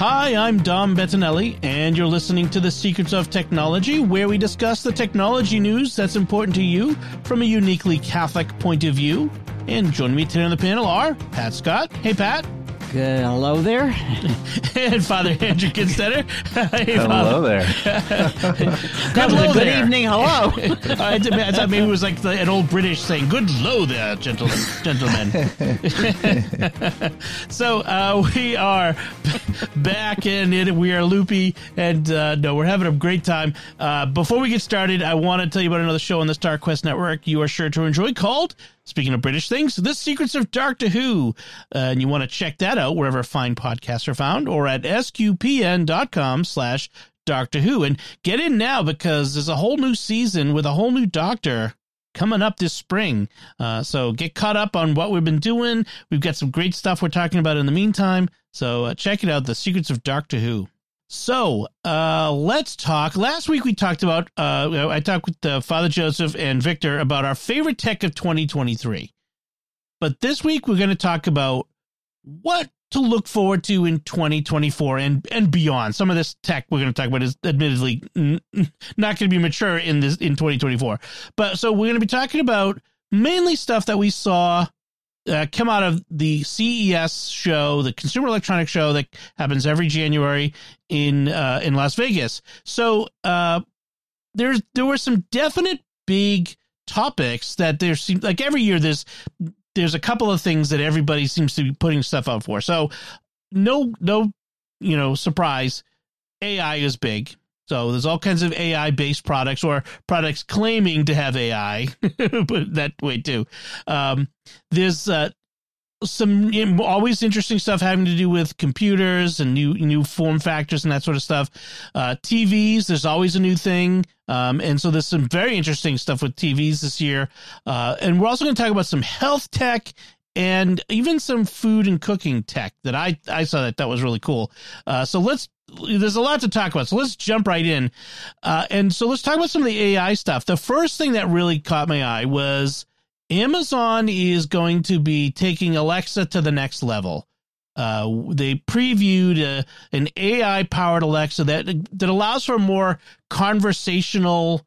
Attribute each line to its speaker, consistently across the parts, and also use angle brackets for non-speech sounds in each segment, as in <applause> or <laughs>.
Speaker 1: Hi, I'm Dom Bettinelli, and you're listening to The Secrets of Technology, where we discuss the technology news that's important to you from a uniquely Catholic point of view. And joining me today on the panel are Pat Scott. Hey, Pat.
Speaker 2: Good. Hello there. <laughs>
Speaker 1: and Father Andrew Kinstetter.
Speaker 3: hey, Hello there. <laughs>
Speaker 2: good, hello good there. evening. Hello. <laughs>
Speaker 1: I, I, thought maybe it was like the, an old British saying, "Good hello there, gentlemen." gentlemen. so uh, we are back in it. We are loopy, and uh, no, we're having a great time. Uh, before we get started, I want to tell you about another show on the StarQuest Network you are sure to enjoy called Speaking of British things, The Secrets of Doctor Who. Uh, and you want to check that out wherever fine podcasts are found or at sqpn.com slash Doctor Who. And get in now because there's a whole new season with a whole new doctor coming up this spring. Uh, so get caught up on what we've been doing. We've got some great stuff we're talking about in the meantime. So uh, check it out, The Secrets of Doctor Who. So uh, let's talk. Last week we talked about. Uh, I talked with uh, Father Joseph and Victor about our favorite tech of 2023. But this week we're going to talk about what to look forward to in 2024 and and beyond. Some of this tech we're going to talk about is admittedly not going to be mature in this in 2024. But so we're going to be talking about mainly stuff that we saw uh, come out of the CES show, the Consumer Electronics Show that happens every January in uh, in Las Vegas. So uh, there's there were some definite big topics that there seems like every year there's there's a couple of things that everybody seems to be putting stuff out for. So no no you know surprise, AI is big. So there's all kinds of AI based products or products claiming to have AI, but <laughs> that way too. Um, there's uh, some always interesting stuff having to do with computers and new new form factors and that sort of stuff. Uh, TVs, there's always a new thing, um, and so there's some very interesting stuff with TVs this year. Uh, and we're also going to talk about some health tech and even some food and cooking tech that I I saw that that was really cool. Uh, so let's there's a lot to talk about. So let's jump right in. Uh, and so let's talk about some of the AI stuff. The first thing that really caught my eye was Amazon is going to be taking Alexa to the next level. Uh, they previewed a, an AI powered Alexa that that allows for more conversational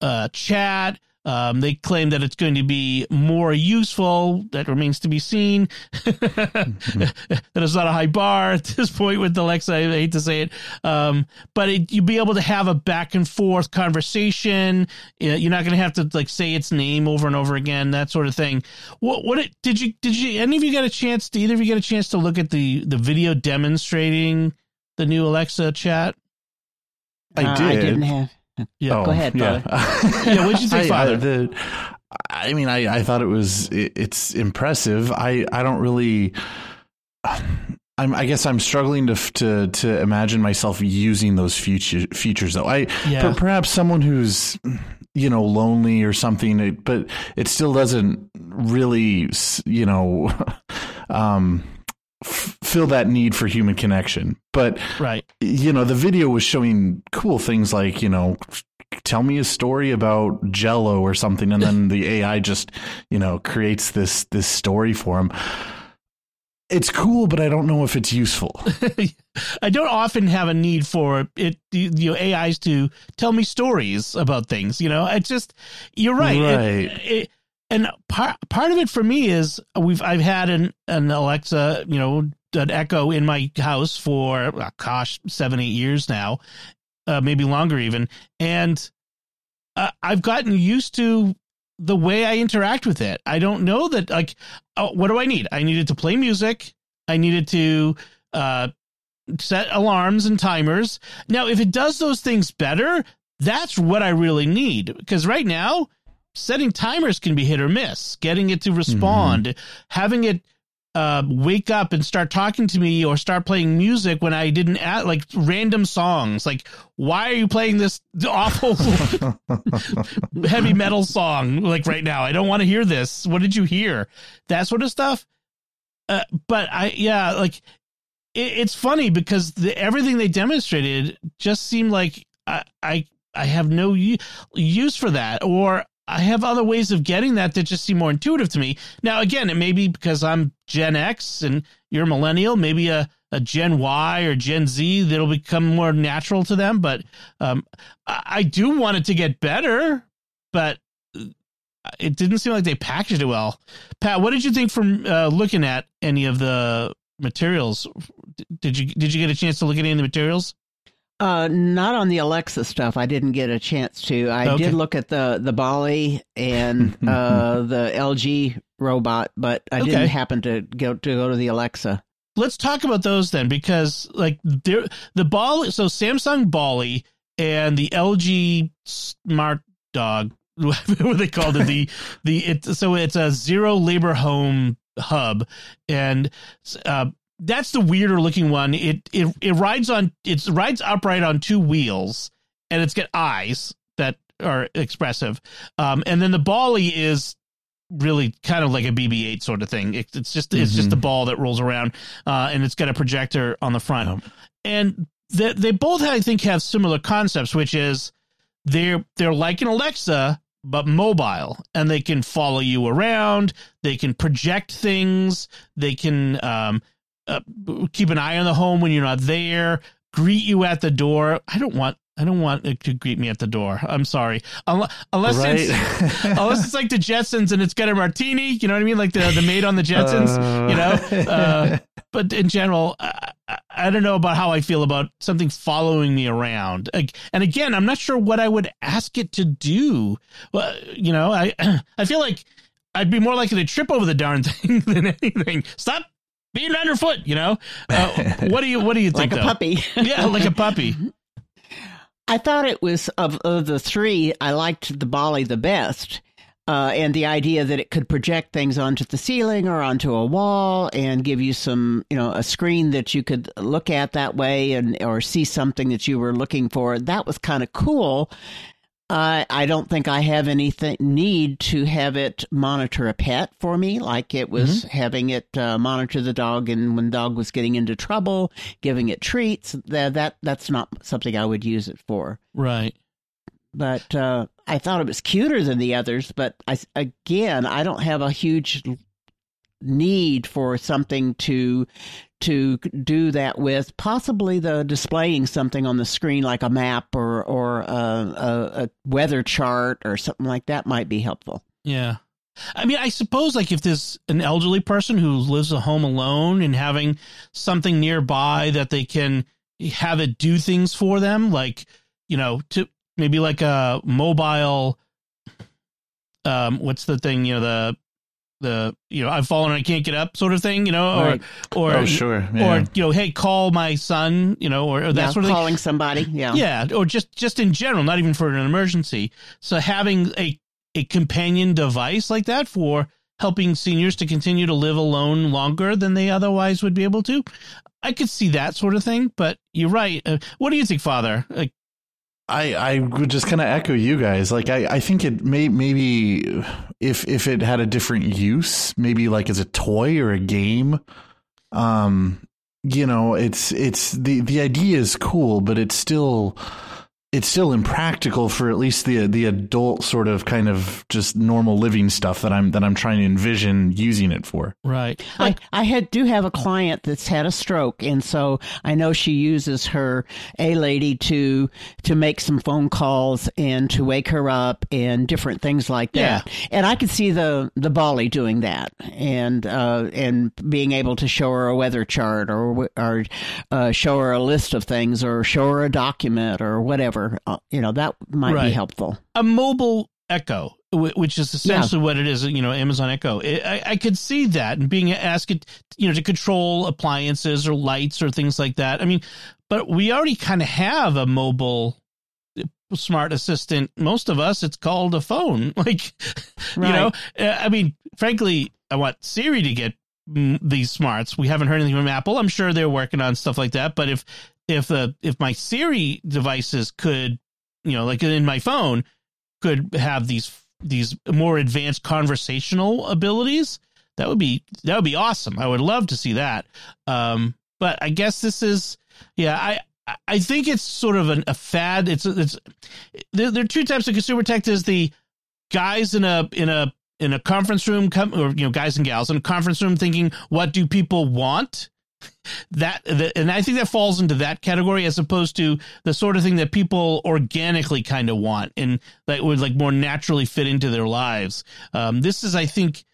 Speaker 1: uh, chat um, they claim that it's going to be more useful. That remains to be seen. mm-hmm. <laughs> that is not a high bar at this point with Alexa. I hate to say it, um, but it, you'll be able to have a back and forth conversation. You're not going to have to like say its name over and over again, that sort of thing. What? What? It, did you? Did you? Any of you get a chance? To, either of you get a chance to look at the the video demonstrating the new Alexa chat?
Speaker 3: I did.
Speaker 2: Uh, I didn't have. Yeah, oh, go ahead.
Speaker 3: Yeah, <laughs>
Speaker 1: yeah. What did you think, Father? I, the,
Speaker 3: I mean, I, I thought it was it, it's impressive. I I don't really. I'm, I guess I'm struggling to to to imagine myself using those feature, features though. I yeah. perhaps someone who's you know lonely or something, but it still doesn't really you know <laughs> um fill that need for human connection. But
Speaker 1: right,
Speaker 3: you know, the video was showing cool things like you know, tell me a story about Jello or something, and then the AI just you know creates this this story for him. It's cool, but I don't know if it's useful. <laughs>
Speaker 1: I don't often have a need for it, you know, AIs to tell me stories about things. You know, it's just you're right.
Speaker 3: Right.
Speaker 1: It, it, and part part of it for me is we've I've had an an Alexa, you know, an Echo in my house for oh, gosh seven eight years now, uh, maybe longer even, and uh, I've gotten used to the way I interact with it. I don't know that like oh, what do I need? I needed to play music. I needed to uh, set alarms and timers. Now, if it does those things better, that's what I really need because right now setting timers can be hit or miss. Getting it to respond, mm-hmm. having it uh, wake up and start talking to me or start playing music when I didn't add like random songs. Like, why are you playing this awful <laughs> heavy metal song like right now? I don't want to hear this. What did you hear? That sort of stuff. Uh, but I, yeah, like it, it's funny because the, everything they demonstrated just seemed like I, I, I have no use for that, or I have other ways of getting that that just seem more intuitive to me. Now, again, it may be because I'm Gen X and you're a millennial, maybe a, a Gen Y or Gen Z that'll become more natural to them. But um, I, I do want it to get better, but it didn't seem like they packaged it well. Pat, what did you think from uh, looking at any of the materials? Did you did you get a chance to look at any of the materials?
Speaker 2: Uh, not on the Alexa stuff. I didn't get a chance to. I okay. did look at the the Ballie and <laughs> uh, the LG robot, but I okay. didn't happen to go to go to the Alexa.
Speaker 1: Let's talk about those then, because like there, the ball. So Samsung Ballie and the LG Smart Dog, <laughs> what they called it, the <laughs> the it. So it's a zero labor home hub, and uh, that's the weirder looking one. It it it rides on it rides upright on two wheels, and it's got eyes that are expressive. Um, and then the Ballie is really kind of like a BB-8 sort of thing. It, it's just it's mm-hmm. just a ball that rolls around, uh, and it's got a projector on the front. And they they both I think have similar concepts, which is they're they're like an Alexa but mobile and they can follow you around they can project things they can um, uh, keep an eye on the home when you're not there, greet you at the door. I don't want I don't want it to greet me at the door. I'm sorry. Unless, unless right. it's <laughs> <laughs> unless it's like the Jetsons and it's got a martini, you know what I mean? Like the the maid on the Jetsons, uh, you know. Uh, <laughs> but in general, I, I, don't know about how I feel about something following me around. And again, I'm not sure what I would ask it to do. Well, you know, I <clears throat> I feel like I'd be more likely to trip over the darn thing than anything. Stop being underfoot, you know. Uh, <laughs> what do you what do you think?
Speaker 2: like a
Speaker 1: though?
Speaker 2: puppy. <laughs>
Speaker 1: yeah, like a puppy.
Speaker 2: I thought it was of, of the three, I liked the Ballie the best. Uh, and the idea that it could project things onto the ceiling or onto a wall and give you some, you know, a screen that you could look at that way and or see something that you were looking for. That was kind of cool. I I don't think I have anything need to have it monitor a pet for me, like it was mm-hmm. having it uh, monitor the dog, and when the dog was getting into trouble, giving it treats. That that that's not something I would use it for.
Speaker 1: Right.
Speaker 2: But uh, I thought it was cuter than the others. But I again, I don't have a huge need for something to to do that with possibly the displaying something on the screen like a map or or a, a, a weather chart or something like that might be helpful
Speaker 1: yeah I mean, I suppose like if there's an elderly person who lives at home alone and having something nearby that they can have it do things for them, like you know, to maybe like a mobile, um, what's the thing? You know, the the you know I've fallen and I can't get up sort of thing, you know, or right. or
Speaker 3: oh, sure, yeah.
Speaker 1: or you know, hey, call my son, you know, or, or that
Speaker 2: yeah,
Speaker 1: sort of
Speaker 2: calling
Speaker 1: thing.
Speaker 2: somebody, yeah,
Speaker 1: yeah, or just just in general, not even for an emergency. So having a a companion device like that for helping seniors to continue to live alone longer than they otherwise would be able to. I could see that sort of thing, but you're right. Uh, what do you think, Father? Like,
Speaker 3: I, I would just kind of echo you guys. Like I, I think it may maybe if if it had a different use, maybe like as a toy or a game. Um, you know, it's it's the the idea is cool, but it's still it's still impractical for at least the the adult sort of kind of just normal living stuff that I'm that I'm trying to envision using it for.
Speaker 1: Right.
Speaker 2: I I had do have a client that's had a stroke, and so I know she uses her a lady to to make some phone calls and to wake her up and different things like that. Yeah. And I could see the the Ballie doing that and uh, and being able to show her a weather chart or or uh, show her a list of things or show her a document or whatever whatever, uh, you know, that might right. be helpful.
Speaker 1: A mobile Echo, which is essentially yeah. what it is, you know, Amazon Echo. I, I could see that and being asked, you know, to control appliances or lights or things like that. I mean, but we already kind of have a mobile smart assistant. Most of us, it's called a phone. <laughs> Like, right. you know, uh, I mean, frankly, I want Siri to get mm, these smarts. We haven't heard anything from Apple. I'm sure they're working on stuff like that. But if if the if my Siri devices could, you know, like in my phone, could have these these more advanced conversational abilities, that would be that would be awesome. I would love to see that. Um, but I guess this is, yeah, I I think it's sort of an, a fad. It's it's there, there are two types of consumer tech. There's the guys in a in a in a conference room, come or you know, guys and gals in a conference room thinking, what do people want? That, and I think that falls into that category as opposed to the sort of thing that people organically kind of want and that would like more naturally fit into their lives. Um, this is, I think,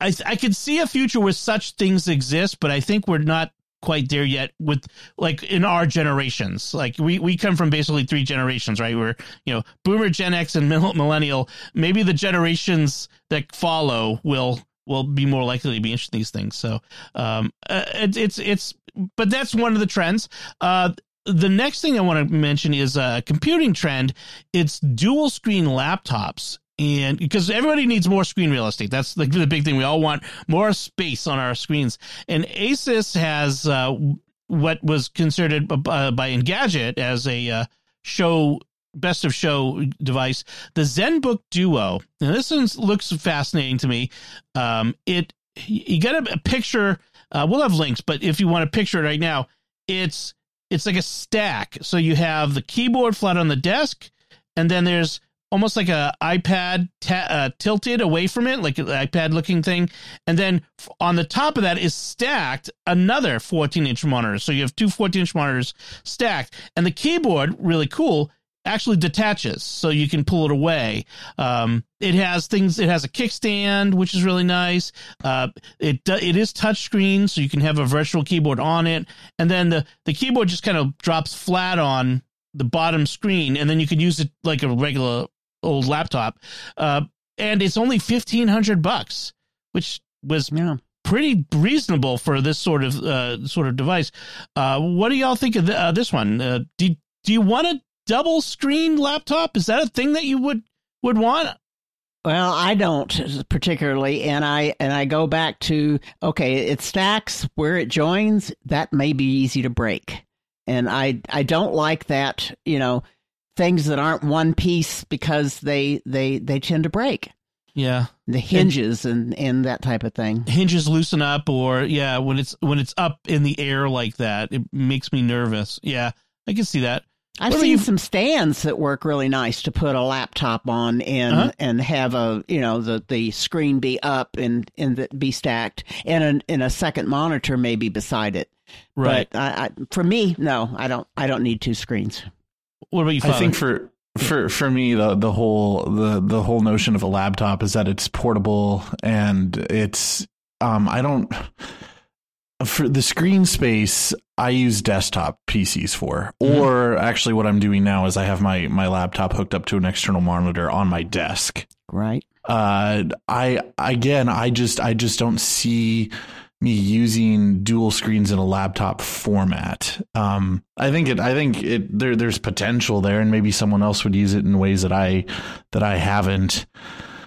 Speaker 1: I I could see a future where such things exist, but I think we're not quite there yet with like in our generations. Like we we come from basically three generations right? We're you know boomer gen x and millennial. Maybe the generations that follow will will be more likely to be interested in these things. So um uh, it, it's it's but that's one of the trends. Uh the next thing I want to mention is a computing trend. It's dual screen laptops and because everybody needs more screen real estate. That's like the big thing. We all want more space on our screens. And asus has uh, what was considered uh, by engadget as a uh, show best of show device the zenbook duo and this one looks fascinating to me um, it you get a, a picture uh, we'll have links but if you want to picture it right now it's it's like a stack so you have the keyboard flat on the desk and then there's almost like a iPad ta- uh, tilted away from it, like an iPad looking thing. And then on the top of that is stacked another 14 inch monitor. So you have two 14 inch monitors stacked. And the keyboard, really cool, actually detaches so you can pull it away. Um, it has things, it has a kickstand, which is really nice. Uh, it, it is touchscreen, so you can have a virtual keyboard on it. And then the, the keyboard just kind of drops flat on the bottom screen and then you can use it like a regular old laptop, uh, and it's only fifteen hundred bucks, which was yeah. pretty reasonable for this sort of uh, sort of device. Uh, what do y'all think of uh, this one? Uh, do do you want a double screen laptop? Is that a thing that you would would want?
Speaker 2: Well, I don't particularly, and I and I go back to okay, it stacks where it joins. That may be easy to break, and I I don't like that. You know, things that aren't one piece because they they they tend to break.
Speaker 1: Yeah.
Speaker 2: The hinges and, and, and that type of thing.
Speaker 1: Hinges loosen up or yeah, when it's when it's up in the air like that, it makes me nervous. Yeah. I can see that.
Speaker 2: I've what seen you... some stands that work really nice to put a laptop on and uh-huh. and have a you know the the screen be up and and the, be stacked and an, and a second monitor maybe beside it.
Speaker 1: Right.
Speaker 2: But I, I, for me, no, I don't. I don't need two screens.
Speaker 1: What about you? Father?
Speaker 3: I think for for for me the the whole the the whole notion of a laptop is that it's portable and it's um I don't for the screen space I use desktop PCs for mm-hmm. or actually what I'm doing now is I have my my laptop hooked up to an external monitor on my desk.
Speaker 2: Right.
Speaker 3: Uh I again I just I just don't see me using dual screens in a laptop format. Um, I think it. I think it. There, there's potential there, and maybe someone else would use it in ways that I that I haven't.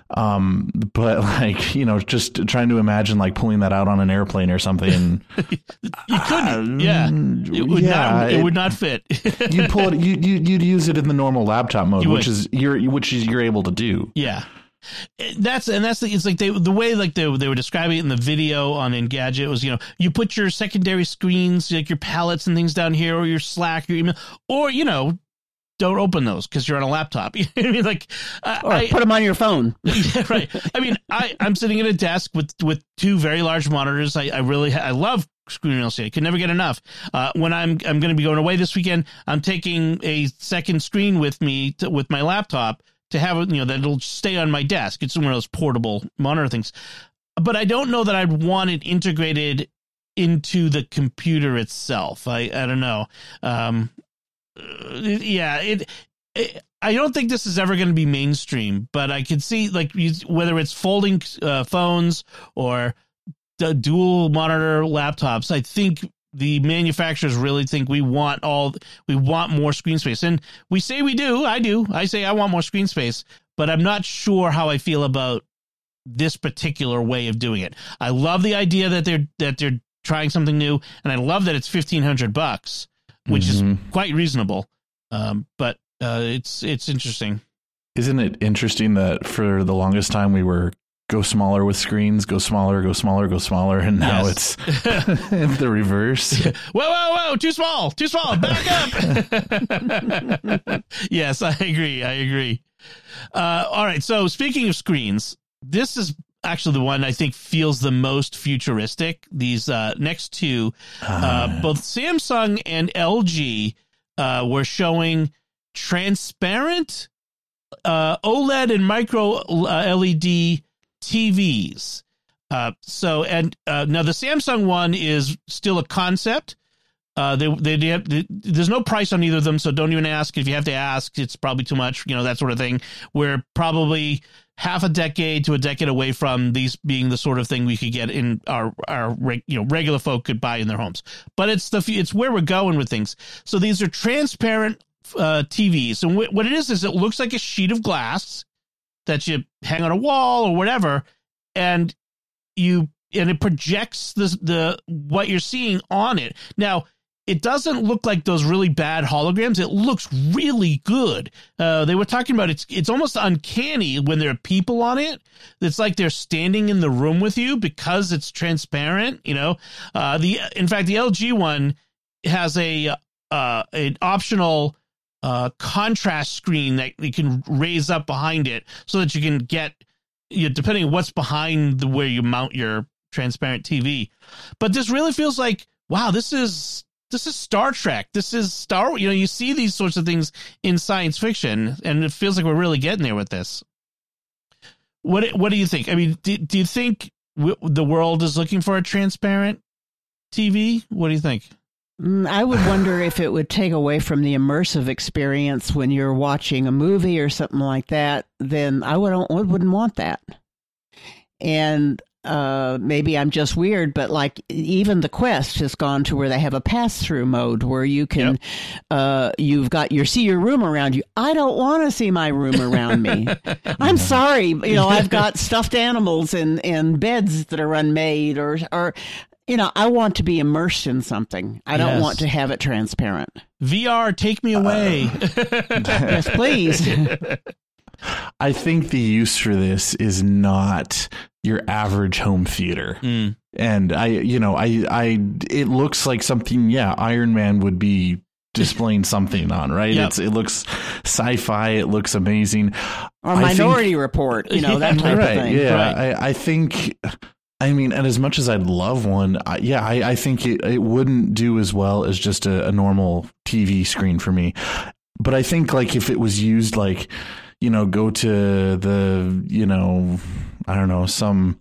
Speaker 3: Um, but <laughs> like you know, just trying to imagine like pulling that out on an airplane or something. <laughs>
Speaker 1: you couldn't. Uh, yeah, it would yeah, not. It, it, would not fit. <laughs>
Speaker 3: you pull it. You, you you'd use it in the normal laptop mode, which is you're which is you're able to do.
Speaker 1: Yeah that's and that's the, it's like they the way like they they were describing it in the video on Engadget was you know you put your secondary screens like your palettes and things down here or your Slack your email or you know don't open those because you're on a laptop. <laughs> You know I mean, like,
Speaker 2: or I, put them on your phone. <laughs>
Speaker 1: yeah, right. I mean, I I'm sitting at a desk with with two very large monitors. I, I really I love screen real estate. I could never get enough. Uh, when I'm I'm going to be going away this weekend, I'm taking a second screen with me to, with my laptop to have you know that it'll stay on my desk. It's one of those portable monitor things. But I don't know that I'd want it integrated into the computer itself. I I don't know. Um, uh, yeah, it, it, I don't think this is ever going to be mainstream, but I can see like whether it's folding uh, phones or dual monitor laptops. I think the manufacturers really think we want all we want more screen space and we say we do i do i say i want more screen space but i'm not sure how i feel about this particular way of doing it. I love the idea that they're that they're trying something new, and I love that it's fifteen hundred bucks, which
Speaker 3: Mhm.
Speaker 1: is quite reasonable. Um, but uh, it's it's interesting.
Speaker 3: Isn't it interesting that for the longest time we were go smaller with screens, go smaller, go smaller, go smaller, and now
Speaker 1: Yes.
Speaker 3: it's <laughs> the reverse. <laughs>
Speaker 1: Whoa, whoa, whoa! Too small, too small. Back up. <laughs> yes, I agree. I agree. Uh, all right. So speaking of screens, this is actually the one I think feels the most futuristic. These uh, next two, uh, both Samsung and LG, uh, were showing transparent uh, OLED and micro uh, LED TVs. Uh, so and uh, now the Samsung one is still a concept. Uh, they, they, they have, there's no price on either of them, so don't even ask. If you have to ask, it's probably too much, you know, that sort of thing. We're probably half a decade to a decade away from these being the sort of thing we could get in our our you know regular folk could buy in their homes. But it's the it's where we're going with things. So these are transparent uh, TVs, and wh- what it is is it looks like a sheet of glass that you hang on a wall or whatever, and you and it projects the the what you're seeing on it. Now it doesn't look like those really bad holograms. It looks really good. Uh, they were talking about it's it's almost uncanny when there are people on it. It's like they're standing in the room with you because it's transparent. You know, uh, the in fact the LG one has a uh, an optional uh, contrast screen that you can raise up behind it so that you can get you know, depending on what's behind the where you mount your transparent TV. But this really feels like wow, this is this is Star Trek. This is Star. You know, you see these sorts of things in science fiction, and it feels like we're really getting there with this. What What do you think? I mean, do, do you think w- the world is looking for a transparent TV? What do you think?
Speaker 2: Mm, I would <laughs> wonder if it would take away from the immersive experience when you're watching a movie or something like that. Then I would wouldn't want that. And uh, maybe I'm just weird, but like even the Quest has gone to where they have a pass through mode where you can,
Speaker 1: Yep.
Speaker 2: uh, you've got your see your room around you. I don't want to see my room around me. <laughs> I'm sorry, you know I've got <laughs> stuffed animals and and beds that are unmade or or. You know, I want to be immersed in something. I don't
Speaker 1: Yes.
Speaker 2: want to have it transparent.
Speaker 1: VR, take me away. <laughs>
Speaker 2: Yes, please.
Speaker 3: I think the use for this is not your average home theater.
Speaker 1: Mm.
Speaker 3: And I, you know, I, I, it looks like something, yeah, Iron Man would be displaying <laughs> something on, right?
Speaker 1: Yep.
Speaker 3: It's, it looks sci-fi. It looks amazing.
Speaker 2: Or
Speaker 3: I think-
Speaker 2: Minority Report, you know, that <laughs> type
Speaker 3: right.
Speaker 2: of thing.
Speaker 3: Yeah.
Speaker 1: Right.
Speaker 3: I, I think, I mean, and as much as I'd love one, I, yeah, I, I think it, it wouldn't do as well as just a, a normal TV screen for me. But I think like if it was used like, you know, go to the, you know, I don't know, some,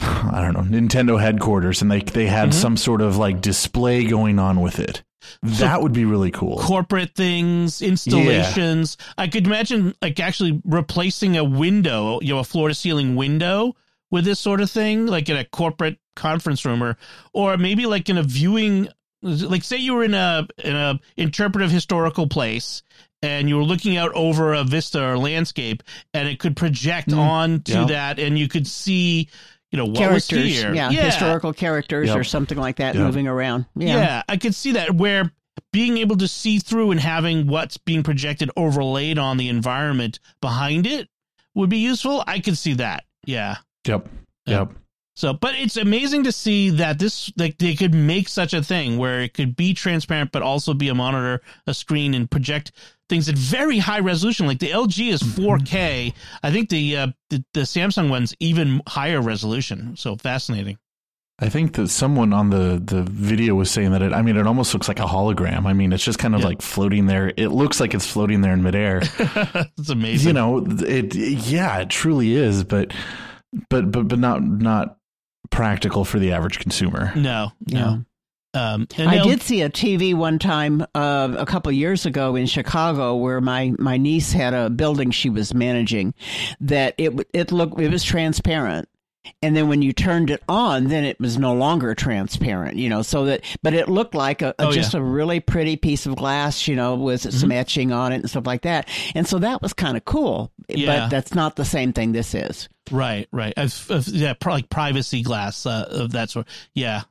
Speaker 3: I don't know, Nintendo headquarters and they, they had
Speaker 1: Mhm.
Speaker 3: some sort of like display going on with it.
Speaker 1: So-
Speaker 3: That would be really cool.
Speaker 1: corporate things, installations. I could imagine like actually replacing a window, you know, a floor to ceiling window with this sort of thing, like in a corporate conference room or or maybe like in a viewing like say you were in a in a interpretive historical place and you were looking out over a vista or landscape and it could project
Speaker 2: Mm,
Speaker 1: on to
Speaker 3: yeah.
Speaker 1: that and you could see you know what
Speaker 2: characters,
Speaker 1: was here.
Speaker 2: yeah, historical characters
Speaker 3: Yep.
Speaker 2: or something like that
Speaker 3: Yep.
Speaker 2: moving around.
Speaker 1: Yeah.
Speaker 2: Yeah.
Speaker 1: I could see that where being able to see through and having what's being projected overlaid on the environment behind it would be useful. I could see that. Yeah.
Speaker 3: Yep.
Speaker 1: Yeah.
Speaker 3: Yep.
Speaker 1: So, but it's amazing to see that this, like, they could make such a thing where it could be transparent, but also be a monitor, a screen, and project things at very high resolution. Like the LG is 4K. I think the, uh, the the Samsung one's even higher resolution. So fascinating.
Speaker 3: I think that someone on the, the video was saying that it, I mean, it almost looks like a hologram. I mean, it's just kind of
Speaker 1: Yeah.
Speaker 3: like floating there. It looks like it's floating there in midair. <laughs>
Speaker 1: it's amazing.
Speaker 3: you know, it, yeah, it truly is, but, but, but, but not, not practical for the average consumer.
Speaker 1: no, no. Um, and
Speaker 2: I did see a TV one time uh, a couple years ago in Chicago where my, my niece had a building she was managing that it it looked it was transparent. And then when you turned it on, then it was no longer transparent, you know. So that, but it looked like a, a
Speaker 1: Oh,
Speaker 2: just a really pretty piece of glass, you know, with
Speaker 1: Mm-hmm.
Speaker 2: some etching on it and stuff like that. And so that was kind of cool.
Speaker 1: Yeah.
Speaker 2: But that's not the same thing this is.
Speaker 1: Right, right. Of, yeah, like privacy glass uh, of that sort. Yeah.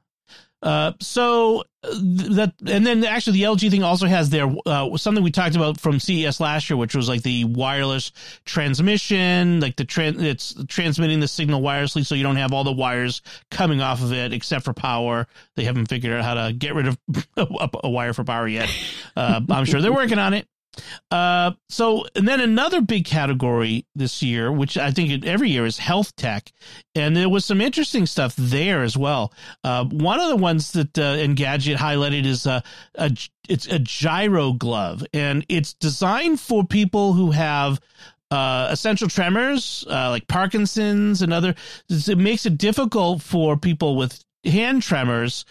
Speaker 1: Uh, so uh, that and then actually the LG thing also has their uh, something we talked about from CES last year, which was like the wireless transmission, like the tran- it's transmitting the signal wirelessly, so you don't have all the wires coming off of it except for power. They haven't figured out how to get rid of <laughs> a, a wire for power yet. Uh, I'm sure they're working on it. Uh, so and then another big category this year, which I think every year is health tech, and there was some interesting stuff there as well. Uh, one of the ones that uh, Engadget highlighted is uh, a it's a gyro glove, and it's designed for people who have uh, essential tremors, uh, like Parkinson's and other. It makes it difficult for people with hand tremors.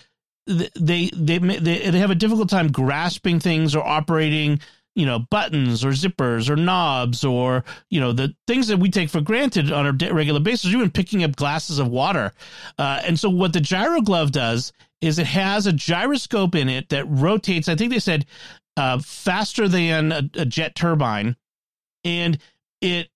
Speaker 1: They they they they have a difficult time grasping things or operating you know buttons or zippers or knobs or you know the things that we take for granted on a regular basis even picking up glasses of water. Uh, and so what the gyro glove does is it has a gyroscope in it that rotates i think they said uh, faster than a, a, jet turbine. And it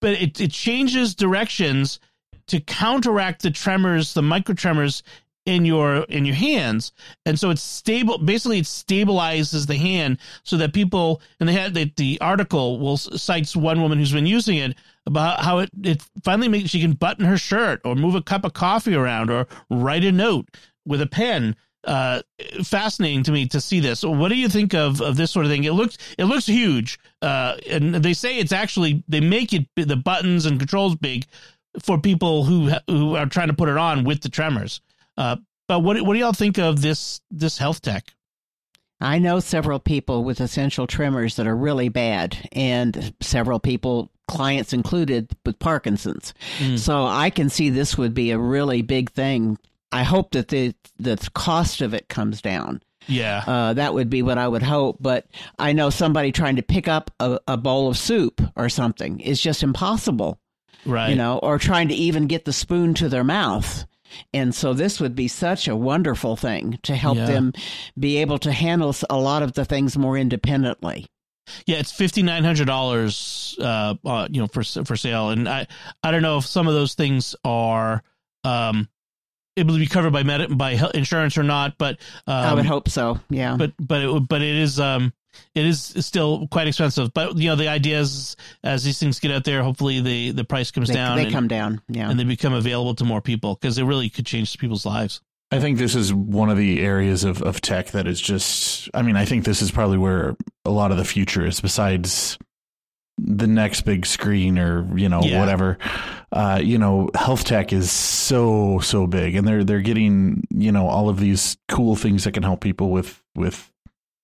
Speaker 1: but it, it changes directions to counteract the tremors the micro tremors in your in your hands. And so it's stable basically it stabilizes the hand so that people and they had the, the article will cites one woman who's been using it about how it it finally makes she can button her shirt or move a cup of coffee around or write a note with a pen. Uh fascinating to me to see this. What do you think of of this sort of thing? It looks it looks huge. Uh and they say it's actually they make it the buttons and controls big for people who who are trying to put it on with the tremors uh, but what what do y'all think of this this health tech?
Speaker 2: I know several people with essential tremors that are really bad, and several people, clients included, with Parkinson's. Mm. So I can see this would be a really big thing. I hope that the the cost of it comes down.
Speaker 1: Yeah,
Speaker 2: uh, that would be what I would hope. But I know somebody trying to pick up a, a bowl of soup or something is just impossible.
Speaker 1: Right.
Speaker 2: You know, or trying to even get the spoon to their mouth. And so this would be such a wonderful thing to help yeah. them be able to handle a lot of the things more independently.
Speaker 1: Yeah, it's fifty nine hundred dollars, uh, uh, you know, for for sale, and I I don't know if some of those things are um able to be covered by med- by insurance or not, but um, I
Speaker 2: would hope so. Yeah,
Speaker 1: but but it, but it is um it is still quite expensive. But you know, the idea is as these things get out there, hopefully the the price comes
Speaker 2: they,
Speaker 1: down.
Speaker 2: They and, come down, yeah,
Speaker 1: and they become available to more people because it really could change people's lives.
Speaker 3: I think this is one of the areas of, of tech that is just, I mean, I think this is probably where a lot of the future is besides the next big screen or, you know, yeah. whatever. Uh, you know, health tech is so, so big and they're, they're getting, you know, all of these cool things that can help people with, with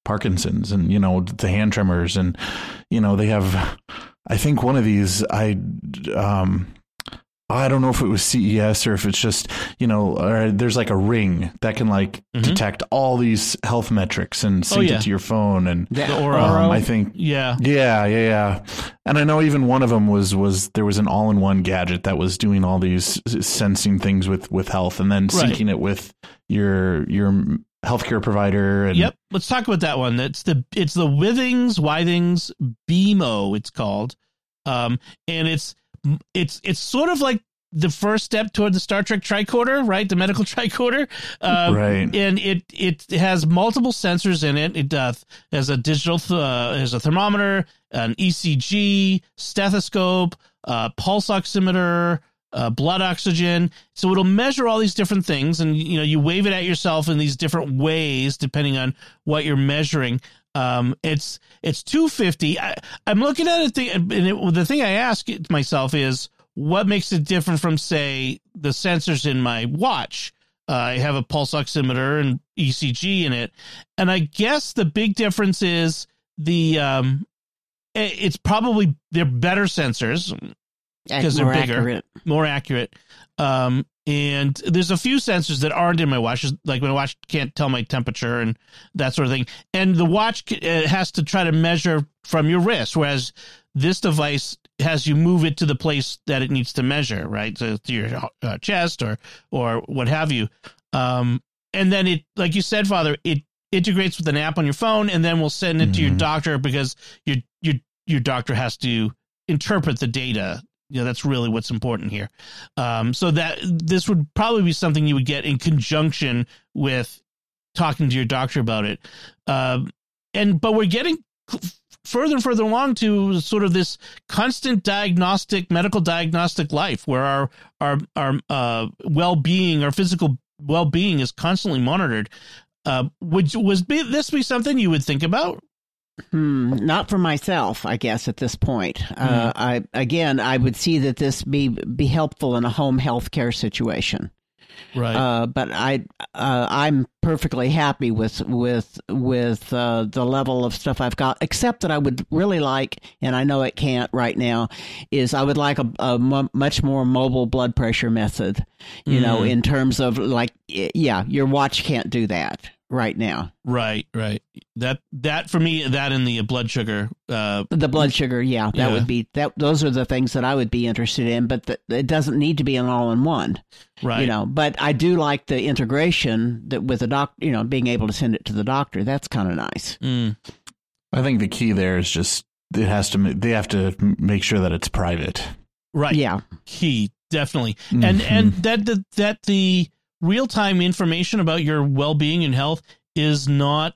Speaker 3: Parkinson's and you know the hand tremors and you know they have I think one of these I um I don't know if it was CES or if it's just, you know, there's like a ring that can like mm-hmm. detect all these health metrics and sync oh, yeah. it to your phone and
Speaker 1: the Um,
Speaker 3: I think
Speaker 1: yeah.
Speaker 3: Yeah, yeah, yeah. And I know even one of them was was there was an all-in-one gadget that was doing all these sensing things with with health and then right. syncing it with your your healthcare provider. And-
Speaker 1: yep. Let's talk about that one. That's the it's the Withings Withings BeamO. It's called, um, and it's it's it's sort of like the first step toward the Star Trek tricorder, right? The medical <laughs> tricorder,
Speaker 3: uh, right?
Speaker 1: And it it has multiple sensors in it. It uh, has a digital, th- uh, has a thermometer, an ECG, stethoscope, uh, pulse oximeter, uh, blood oxygen. So it'll measure all these different things, and you know you wave it at yourself in these different ways depending on what you're measuring. Um, it's it's two fifty. I'm looking at it, and it, the thing I ask myself is, what makes it different from say the sensors in my watch? Uh, I have a pulse oximeter and ECG in it, and I guess the big difference is the um, it's probably they're better sensors because they're bigger, accurate. more accurate. Um, and there's a few sensors that aren't in my watch, like my watch can't tell my temperature and that sort of thing. And the watch has to try to measure from your wrist, whereas this device has you move it to the place that it needs to measure, right? So to your uh, chest or or what have you. Um, and then it, like you said, Father, it integrates with an app on your phone, and then we'll send it mm-hmm. to your mm-hmm. doctor because your your your doctor has to interpret the data know, that's really what's important here. Um, so that this would probably be something you would get in conjunction with talking to your doctor about it. Um, and but we're getting further and further along to sort of this constant diagnostic medical diagnostic life where our our our uh, well-being our physical well-being is constantly monitored uh, would was be, this be something you would think about
Speaker 2: Hmm, not for myself, I guess. At this point, uh, I again, I would see that this be be helpful in a home health care situation.
Speaker 1: right
Speaker 2: Uh, but I, uh, I'm perfectly happy with with with uh, the level of stuff I've got. Except that I would really like, and I know it can't right now, is I would like a, a much more mobile blood pressure method. You know, in terms of like, yeah, your watch can't do that right now.
Speaker 1: right right that that for me that and the blood sugar uh
Speaker 2: The blood sugar, yeah, that
Speaker 1: Yeah.
Speaker 2: would be that. Those are the things that I would be interested in, but th it doesn't need to be an all-in-one.
Speaker 1: right
Speaker 2: you know but i do like the integration that with the doc you know being able to send it to the doctor that's kind of nice
Speaker 1: Mm,
Speaker 3: I think the key there is just it has to. They have to make sure that it's private.
Speaker 1: right
Speaker 2: yeah
Speaker 1: key definitely and
Speaker 3: Mhm.
Speaker 1: and that the, that the real time information about your well being and health is not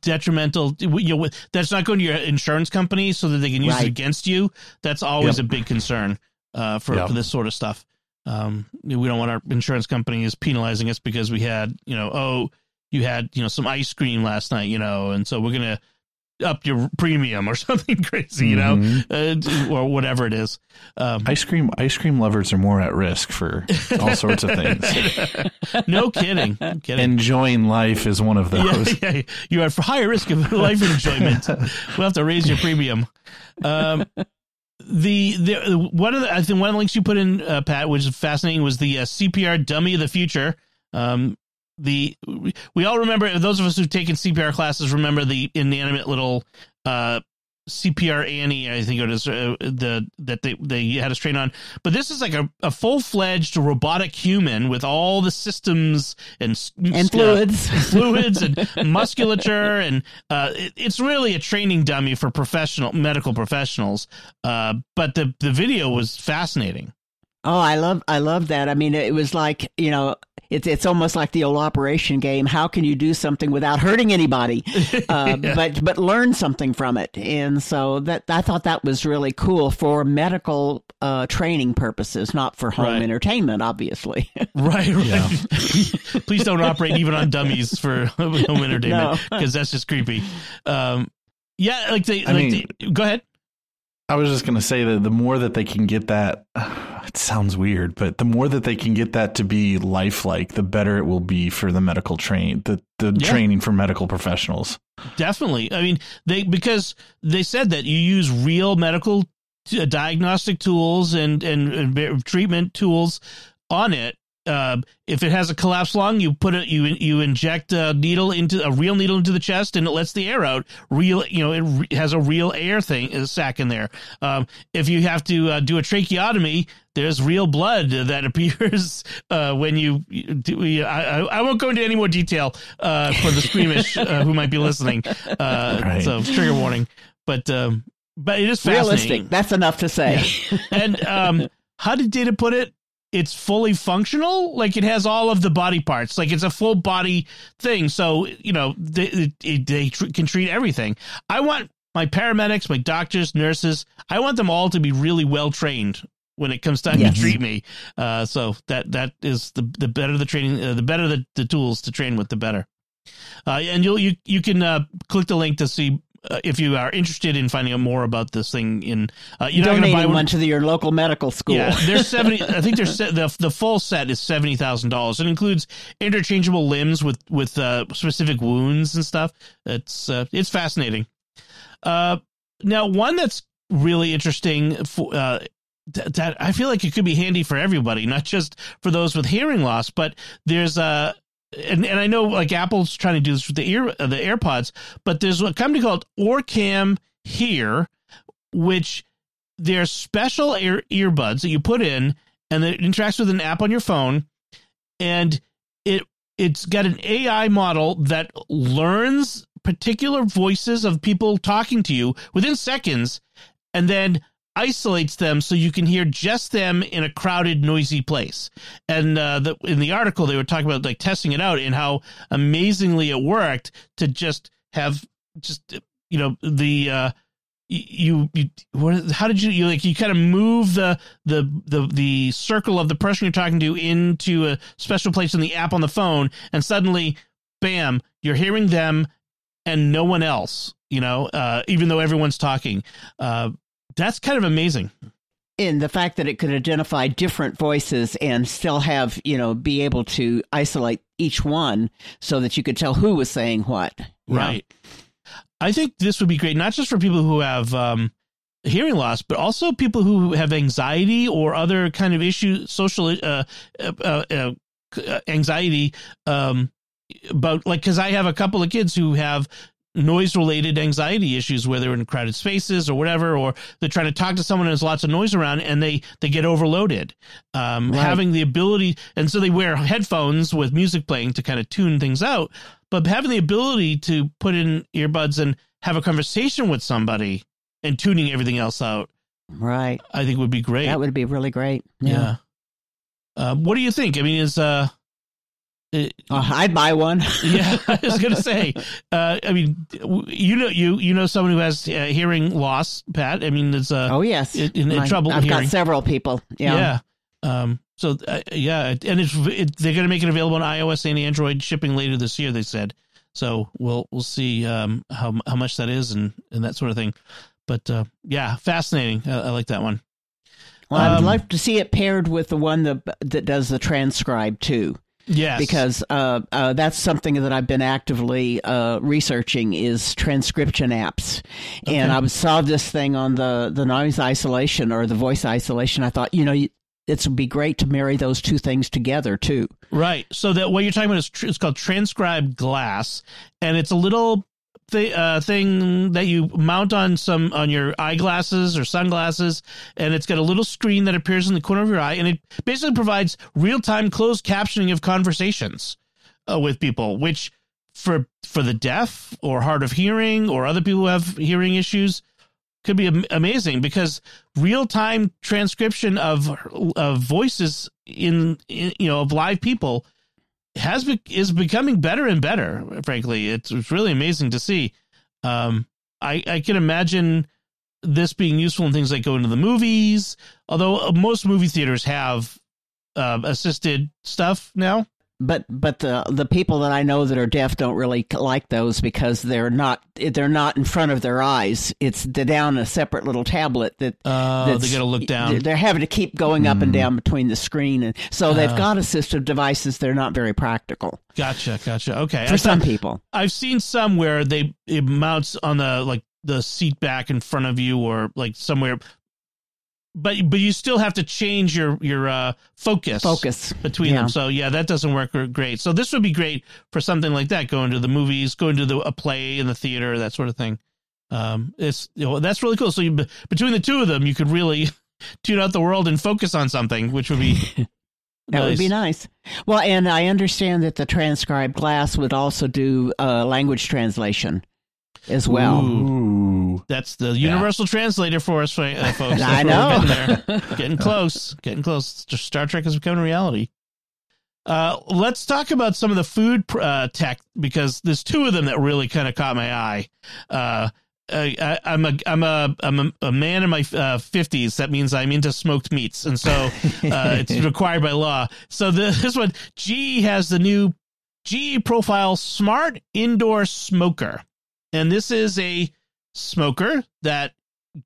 Speaker 1: detrimental. You know, that's not going to your insurance company so that they can use
Speaker 2: Right.
Speaker 1: it against you. That's always
Speaker 3: Yep.
Speaker 1: a big concern uh, for,
Speaker 3: Yep.
Speaker 1: for this sort of stuff. Um, we don't want our insurance companies penalizing us because we had, you know, oh, you had, you know, some ice cream last night, you know, and so we're gonna up your premium or <laughs> something crazy, you know,
Speaker 3: Mhm.
Speaker 1: uh, or whatever it is. Um,
Speaker 3: Ice cream. Ice cream lovers are more at risk for all sorts of things. <laughs>
Speaker 1: no kidding, kidding.
Speaker 3: Enjoying life is one of those. <laughs>
Speaker 1: Yeah, yeah, you are for higher risk of life enjoyment. we'll have to raise your premium. Um, the the one of the I think one of the links you put in, uh, Pat, which is fascinating, was the uh, CPR dummy of the future. Um, the we all remember those of us who've taken CPR classes remember the inanimate little uh, CPR Annie, I think it is uh, the that they they had us train on. But this is like a, a full fledged robotic human with all the systems and
Speaker 2: and
Speaker 1: uh,
Speaker 2: fluids. <laughs>
Speaker 1: fluids and musculature and uh, it, it's really a training dummy for professional medical professionals. Uh, but the the video was fascinating.
Speaker 2: Oh i love i love that. I mean it was like you know it's it's almost like the old operation game. How can you do something without hurting anybody? <laughs> Uh,
Speaker 1: Yeah.
Speaker 2: but but learn something from it. And so that i thought that was really cool for medical uh, training purposes not for home
Speaker 1: Right.
Speaker 2: entertainment obviously. <laughs>
Speaker 1: Right right. <laughs> Please don't operate even on dummies for home entertainment
Speaker 2: No.
Speaker 1: because that's just creepy. Um yeah like they
Speaker 3: I
Speaker 1: like
Speaker 3: mean-
Speaker 1: they, go ahead.
Speaker 3: I was just going to say that the more that they can get that, it sounds weird, but the more that they can get that to be lifelike, the better it will be for the medical train, the the
Speaker 1: Yeah.
Speaker 3: training for medical professionals.
Speaker 1: Definitely. I mean, they because they said that you use real medical t- diagnostic tools and, and and treatment tools on it. Uh, if it has a collapsed lung, you put it you you inject a needle into a real needle into the chest, and it lets the air out. Real, you know, it re- has a real air thing a sac in there. Um, if you have to uh, do a tracheotomy, there's real blood that <laughs> appears uh, when you do. I, I I won't go into any more detail uh, for the <laughs> squeamish uh, who might be listening. Uh,
Speaker 3: Right.
Speaker 1: So trigger warning, but um, but it is fascinating.
Speaker 2: realistic that's enough to say
Speaker 1: And um, how did Data put it? It's fully functional. Like it has all of the body parts. Like it's a full body thing. So you know they they, they tr- can treat everything. I want my paramedics, my doctors, nurses. I want them all to be really well trained when it comes time
Speaker 2: Yes.
Speaker 1: to treat me. Uh, so that that is the the better the training, uh, the better the, the tools to train with, the better. Uh, and you'll you you can uh, click the link to see uh, if you are interested in finding out more about this thing. In uh, you're not going to buy
Speaker 2: one
Speaker 1: one.
Speaker 2: to the, your local medical school
Speaker 1: Yeah, there's <laughs> seventy. I think there's the the full set is seventy thousand dollars. It includes interchangeable limbs with with uh, specific wounds and stuff. It's uh, it's fascinating. Uh, now one that's really interesting for. Uh, that I feel like it could be handy for everybody, not just for those with hearing loss. But there's a, and, and I know like Apple's trying to do this with the ear uh, the AirPods, but there's a company called OrCam Hear, which they're special ear earbuds that you put in, and it interacts with an app on your phone, and it it's got an AI model that learns particular voices of people talking to you within seconds, and then isolates them so you can hear just them in a crowded, noisy place. And uh, the, in the article, they were talking about like testing it out and how amazingly it worked to just have just you know the uh, you you what how did you you like you kind of move the the the the circle of the person you're talking to into a special place in the app on the phone and suddenly bam you're hearing them and no one else you know uh, even though everyone's talking uh, that's kind of amazing.
Speaker 2: In the fact that it could identify different voices and still have you know be able to isolate each one so that you could tell who was saying what.
Speaker 1: Right. I think this would be great, not just for people who have um, hearing loss, but also people who have anxiety or other kind of issue, social uh, uh, uh, uh anxiety. Um, about like, because I have a couple of kids who have noise related anxiety issues where they're in crowded spaces or whatever or they're trying to talk to someone and there's lots of noise around and they they get overloaded um, right. having the ability and so they wear headphones with music playing to kind of tune things out but having the ability to put in earbuds and have a conversation with somebody and tuning everything else out,
Speaker 2: right?
Speaker 1: I think would be great.
Speaker 2: That would be really great.
Speaker 1: Yeah. yeah. Uh, what do you think? I mean, is uh,
Speaker 2: it, uh, I'd buy one. <laughs>
Speaker 1: yeah, I was gonna say. Uh, I mean, you know, you you know someone who has uh, hearing loss, Pat. I mean, it's uh,
Speaker 2: oh yes,
Speaker 1: in, in, in trouble.
Speaker 2: I've
Speaker 1: hearing.
Speaker 2: got several people. Yeah.
Speaker 1: Yeah. Um, so uh, yeah, and it's it, they're going to make it available on iOS and Android shipping later this year. They said so. We'll we'll see um, how how much that is and and that sort of thing. But uh, yeah, fascinating. I, I, like that one.
Speaker 2: Well, I'd um, like to see it paired with the one that that does the transcribe too.
Speaker 1: Yes,
Speaker 2: because uh, uh, that's something that I've been actively uh, researching is transcription apps, okay. and I saw this thing on the the noise isolation or the voice isolation. I thought, you know, it would be great to marry those two things together too.
Speaker 1: Right. So that what you're talking about is tr- it's called TranscribeGlass, and it's a little th- uh, thing that you mount on some on your eyeglasses or sunglasses, and it's got a little screen that appears in the corner of your eye, and it basically provides real time closed captioning of conversations uh, with people, which for for the deaf or hard of hearing or other people who have hearing issues could be amazing because real time transcription of of voices in, in, you know of live people has be, is becoming better and better. Frankly, it's, it's really amazing to see. Um, I I can imagine this being useful in things like going to the movies. Although uh, most movie theaters have uh, assisted stuff now
Speaker 2: but but the the people that I know that are deaf don't really like those because they're not they're not in front of their eyes. It's down a separate little tablet that
Speaker 1: uh, they got to look down.
Speaker 2: They're having to keep going up mm. and hmm. down between the screen, and so they've uh, got assistive devices. They're not very practical.
Speaker 1: Gotcha, gotcha. Okay,
Speaker 2: for some people,
Speaker 1: I've seen some where they it mounts on the like the seat back in front of you or like somewhere but but you still have to change your your uh, focus
Speaker 2: focus
Speaker 1: between yeah. them. So yeah, that doesn't work great. So this would be great for something like that, going to the movies, going to the a play in the theater, that sort of thing. Um, it's you know that's really cool. So you, between the two of them, you could really <laughs> tune out the world and focus on something, which would be. <laughs>
Speaker 2: That nice. would be nice. Well, and I understand that the TranscribeGlass would also do uh, language translation as well.
Speaker 1: Ooh. That's the universal yeah. translator for us, uh, folks. <laughs> That's
Speaker 2: I know. <laughs>
Speaker 1: getting close. Getting close. Star Trek is becoming reality. Uh, let's talk about some of the food uh, tech because there's two of them that really kind of caught my eye. Uh, I, am a I'm a I'm a, a man in my uh, fifties. that means I'm into smoked meats, and so uh, it's <laughs> required by law. So the, this one, GE has the new GE Profile Smart Indoor Smoker and this is a smoker that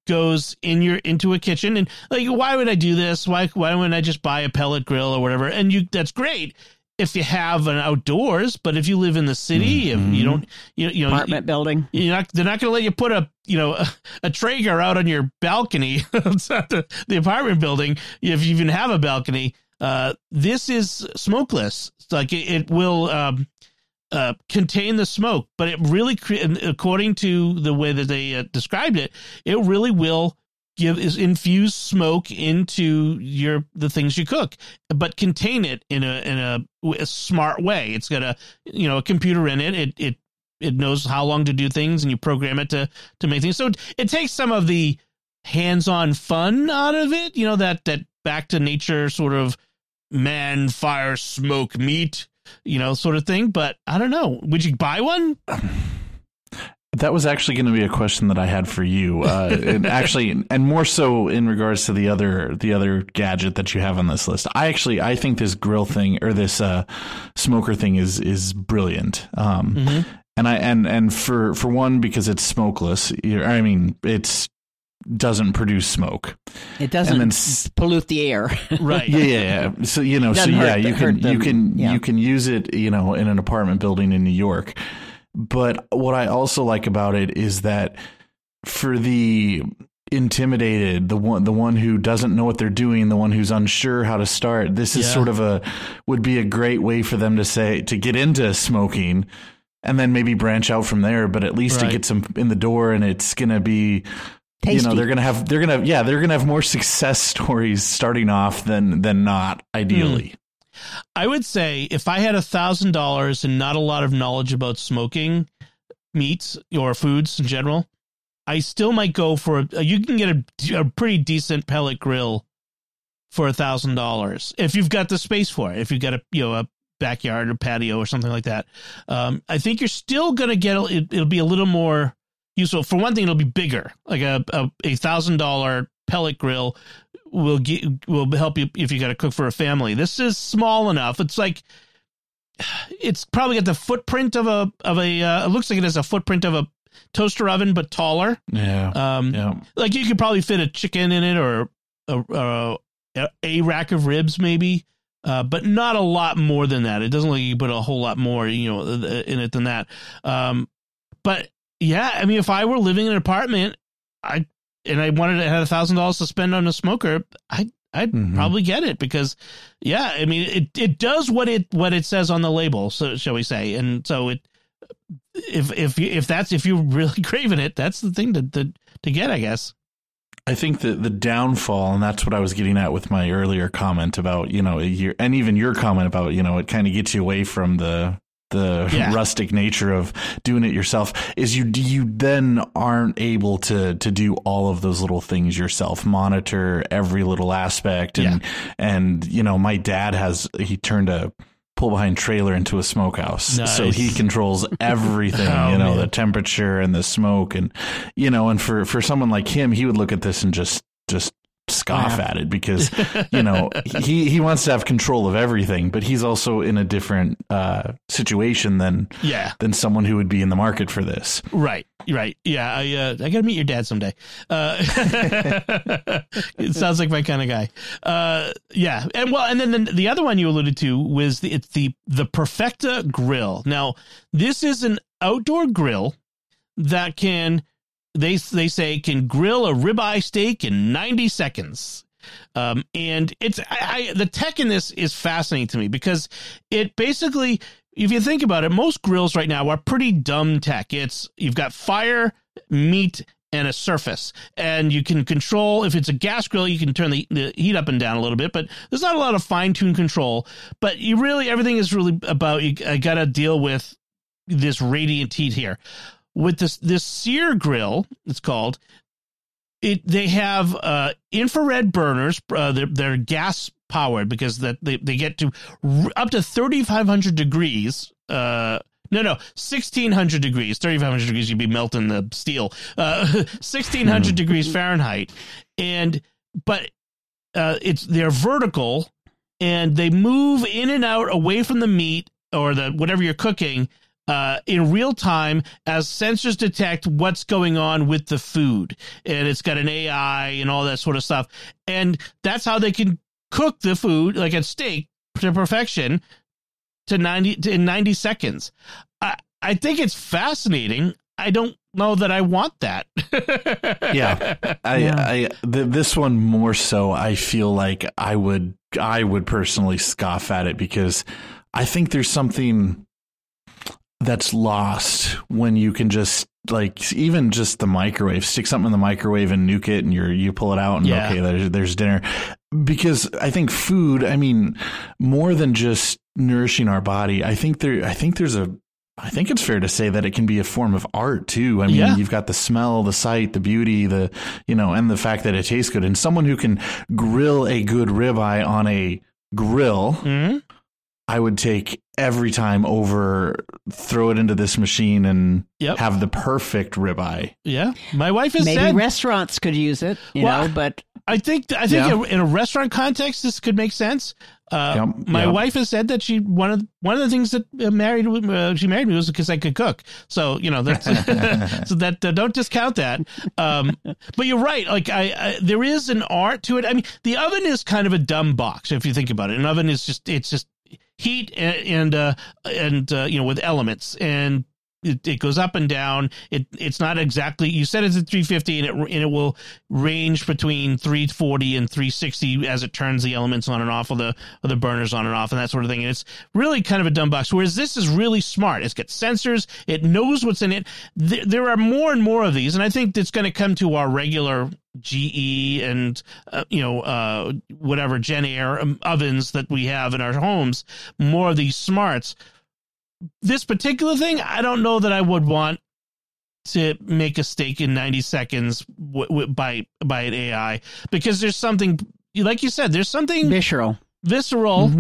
Speaker 1: goes in your into a kitchen and like why would I do this? Why why wouldn't I just buy a pellet grill or whatever? And you that's great if you have an outdoors, but if you live in the city, mm-hmm. if you don't, you, you know,
Speaker 2: apartment
Speaker 1: you,
Speaker 2: building,
Speaker 1: you're not, they're not going to let you put a, you know, a, <laughs> a Traeger out on your balcony. <laughs> not the, the apartment building. If you even have a balcony, uh, this is smokeless. It's like it, it will, um, uh, contain the smoke, but it really, according to the way that they uh, described it, it really will give is infuse smoke into your the things you cook, but contain it in a in a, a smart way. It's got a you know a computer in it. It it it knows how long to do things, and you program it to to make things. So it, it takes some of the hands-on fun out of it. You know that that back to nature sort of man, fire, smoke, meat, you know, sort of thing. But I don't know. Would you buy one?
Speaker 3: That was actually going to be a question that I had for you, uh, <laughs> and actually, and more so in regards to the other the other gadget that you have on this list. I actually I think this grill thing or this uh, smoker thing is is brilliant. Um, mm-hmm. And I and and for for one because it's smokeless. I mean, it's doesn't produce smoke.
Speaker 2: It doesn't then, pollute the air. <laughs>
Speaker 1: right. <laughs>
Speaker 3: Yeah, yeah, yeah. So you know, so yeah, you can you can yeah. you can use it, you know, in an apartment building in New York. But what I also like about it is that for the intimidated, the one the one who doesn't know what they're doing, the one who's unsure how to start, this is yeah. sort of a would be a great way for them to say to get into smoking and then maybe branch out from there, but at least right. it gets them in the door and it's going to be Tasty. you know they're gonna have they're gonna yeah they're gonna have more success <laughs> stories starting off than than not ideally mm.
Speaker 1: I would say if I had a thousand dollars and not a lot of knowledge about smoking meats or foods in general, I still might go for a. You can get a, a pretty decent pellet grill for a thousand dollars if you've got the space for it. If you've got a you know a backyard or patio or something like that, um, I think you're still gonna get it. It'll be a little more useful. For one thing, it'll be bigger, like a a thousand dollar pellet grill will get will help you if you got to cook for a family. This is small enough. It's like it's probably got the footprint of a of a. Uh, it looks like it has a footprint of a toaster oven, but taller.
Speaker 3: Yeah. Um. Yeah.
Speaker 1: Like you could probably fit a chicken in it or a a, a rack of ribs maybe. Uh, but not a lot more than that. It doesn't look like you put a whole lot more, you know, in it than that. Um, but yeah, I mean, if I were living in an apartment, I and I wanted to have a thousand dollars to spend on a smoker, I I'd mm-hmm. probably get it because, yeah, I mean it it does what it what it says on the label, so shall we say, and so it if if if that's if you're really <laughs> craving it, that's the thing to to, to get, I guess.
Speaker 3: I think that the downfall, and that's what I was getting at with my earlier comment about, you know, your, and even your comment about, you know, it kind of gets you away from the the yeah. <laughs> rustic nature of doing it yourself is you you then aren't able to to do all of those little things yourself monitor every little aspect and yeah. and you know my dad has he turned a pull behind trailer into a smokehouse nice. so he controls <laughs> everything oh, you know man. the temperature and the smoke and you know and for for someone like him he would look at this and just just scoff at it because <laughs> you know he he wants to have control of everything but he's also in a different uh, situation than
Speaker 1: yeah.
Speaker 3: than someone who would be in the market for this.
Speaker 1: Right right. Yeah i uh, i gotta meet your dad someday. Uh, <laughs> it sounds like my kind of guy. Uh, yeah and well and then the, the other one you alluded to was the it's the the Perfecta grill. Now this is an outdoor grill that can they they say can grill a ribeye steak in 90 seconds. Um, and it's I, I, the tech in this is fascinating to me because it basically, if you think about it, most grills right now are pretty dumb tech. It's you've got fire, meat, and a surface, and you can control. If it's a gas grill, you can turn the, the heat up and down a little bit, but there's not a lot of fine tune control. But you really everything is really about you. I got to deal with this radiant heat here with this this sear grill it's called it they have uh, infrared burners uh, they're, they're gas powered because that they, they get to r- up to 3500 degrees uh no no 1600 degrees 3500 degrees you'd be melting the steel uh <laughs> 1600 degrees fahrenheit. And but uh it's they're vertical and they move in and out away from the meat or the whatever you're cooking uh, in real time as sensors detect what's going on with the food. And it's got an AI and all that sort of stuff. And that's how they can cook the food, like a steak, to perfection to 90 to, in 90 seconds. I, I think it's fascinating. I don't know that I want that.
Speaker 3: yeah. <laughs> I, yeah. I, th- this one more so, I feel like I would, I would personally scoff at it because I think there's something that's lost when you can just like even just the microwave stick something in the microwave and nuke it and you you pull it out and yeah. okay there's there's dinner because i think food i mean more than just nourishing our body i think there i think there's a I think it's fair to say that it can be a form of art too. I mean,
Speaker 1: Yeah.
Speaker 3: you've got the smell, the sight, the beauty, the you know, and the fact that it tastes good. And someone who can grill a good ribeye on a grill,
Speaker 1: Mhm.
Speaker 3: I would take every time over throw it into this machine and
Speaker 1: Yep.
Speaker 3: have the perfect ribeye.
Speaker 1: Yeah, my wife has
Speaker 2: Maybe
Speaker 1: said.
Speaker 2: restaurants could use it, you
Speaker 1: Well,
Speaker 2: know, but
Speaker 1: I think I think
Speaker 3: Yeah.
Speaker 1: in a restaurant context, this could make sense. Uh,
Speaker 3: Yep,
Speaker 1: my
Speaker 3: yep.
Speaker 1: wife has said that she one of one of the things that uh, married uh, she married me was because I could cook. So you know that's <laughs> so that uh, don't discount that. Um, but you're right. Like I, I, there is an art to it. I mean, the oven is kind of a dumb box if you think about it. An oven is just it's just heat and and uh, and uh, you know with elements. And it, it goes up and down. It it's not exactly. You said it's at 350, and it and it will range between 340 and 360 as it turns the elements on and off of the of the burners on and off and that sort of thing. And it's really kind of a dumb box. Whereas this is really smart. It's got sensors. It knows what's in it. There, there are more and more of these, and I think it's going to come to our regular GE and uh, you know uh, whatever JennAir um, ovens that we have in our homes. More of these smarts this particular thing, I don't know that I would want to make a steak in 90 seconds w- w- by by an AI because there's something like you said there's something
Speaker 2: visceral.
Speaker 1: visceral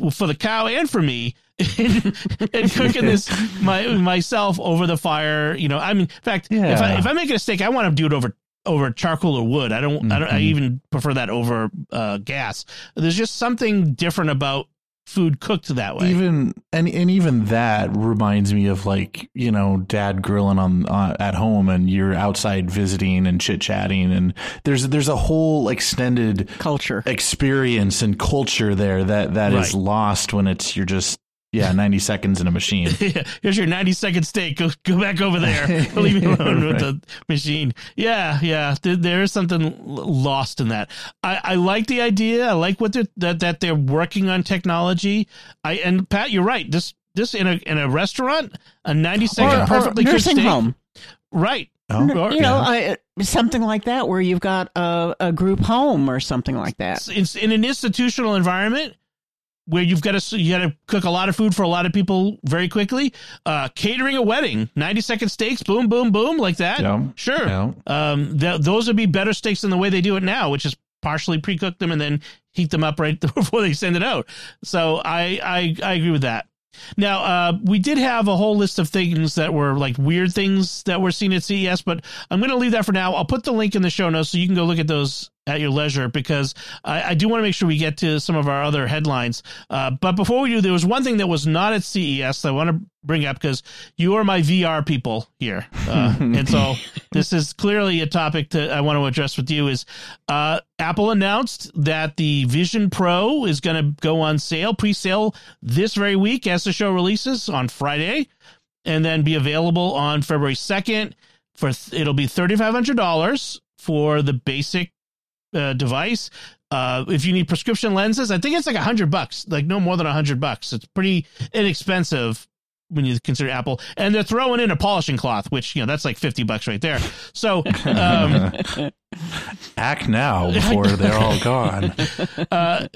Speaker 1: uh, for the cow and for me <laughs> in, in cooking this <laughs> my myself over the fire you know I mean in fact if I if I make a steak I want to do it over over charcoal or wood I don't I don't I
Speaker 3: Mhm.
Speaker 1: even prefer that over uh, gas there's just something different about food cooked that way
Speaker 3: Even and and even that reminds me of like you know dad grilling on uh, at home and you're outside visiting and chit chatting and there's there's a whole extended
Speaker 2: Culture.
Speaker 3: experience and culture there that that is
Speaker 1: Right.
Speaker 3: lost when it's you're just yeah 90 seconds in a machine. <laughs>
Speaker 1: Yeah, here's your 90 second steak. Go go back over there. <laughs> Leave me alone with the machine. Yeah, yeah. There, there is something lost in that. I, I like the idea. I like what they're, that that they're working on technology. I and Pat, you're right. This this in a in a restaurant, a 90 second
Speaker 2: Or, or
Speaker 1: perfectly cooked
Speaker 2: nursing
Speaker 1: steak.
Speaker 2: home.
Speaker 1: Right.
Speaker 3: Oh,
Speaker 1: Or-
Speaker 2: You know,
Speaker 3: yeah.
Speaker 2: I, something like that where you've got a, a group home or something like that.
Speaker 1: it's in an institutional environment where you've got to you got to cook a lot of food for a lot of people very quickly. Uh, catering a wedding, ninety second steaks, boom, boom, boom, like that.
Speaker 3: Yeah.
Speaker 1: Sure.
Speaker 3: Yeah.
Speaker 1: Um, th- those would be better steaks than the way they do it now, which is partially pre-cook them and then heat them up right <laughs> before they send it out. So I I, I agree with that. Now, uh, we did have a whole list of things that were like weird things that were seen at CES, but I'm going to leave that for now. I'll put the link in the show notes so you can go look at those at your leisure because I, I do want to make sure we get to some of our other headlines. Uh, but before we do, there was one thing that was not at CES that I want to bring up because you are my VR people here, uh, <laughs> and so this is clearly a topic that I want to address with you. Is uh, Apple announced that the Vision Pro is going to go on sale, pre-sale this very week as the show releases on Friday, and then be available on February second. For it'll be thirty five hundred dollars for the basic uh, device. Uh, if you need prescription lenses, I think it's like a hundred bucks, like no more than a hundred bucks. It's pretty inexpensive when you consider Apple, and they're throwing in a polishing cloth, which you know that's like fifty bucks right there. So, um, <laughs>
Speaker 3: Act now <laughs> before they're all gone. <laughs>
Speaker 1: uh,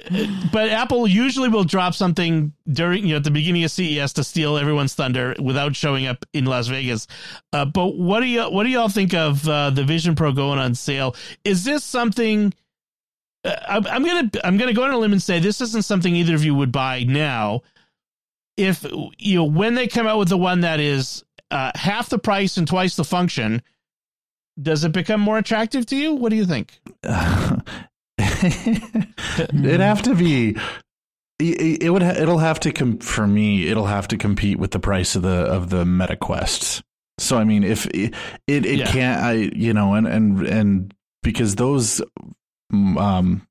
Speaker 1: but Apple usually will drop something during you know at the beginning of CES to steal everyone's thunder without showing up in Las Vegas. Uh, but what do you what do y'all think of uh, the Vision Pro going on sale? Is this something? Uh, I'm, I'm gonna I'm gonna go on a limb and say this isn't something either of you would buy now. If you know when they come out with the one that is uh, half the price and twice the function, does it become more attractive to you? What do you think? <laughs>
Speaker 3: It'd have to be. It it would. It'll have to com- for me. It'll have to compete with the price of the of the Meta Quests. So I mean, if it it, it
Speaker 1: Yeah.
Speaker 3: can't, I you know, and and and because those, um,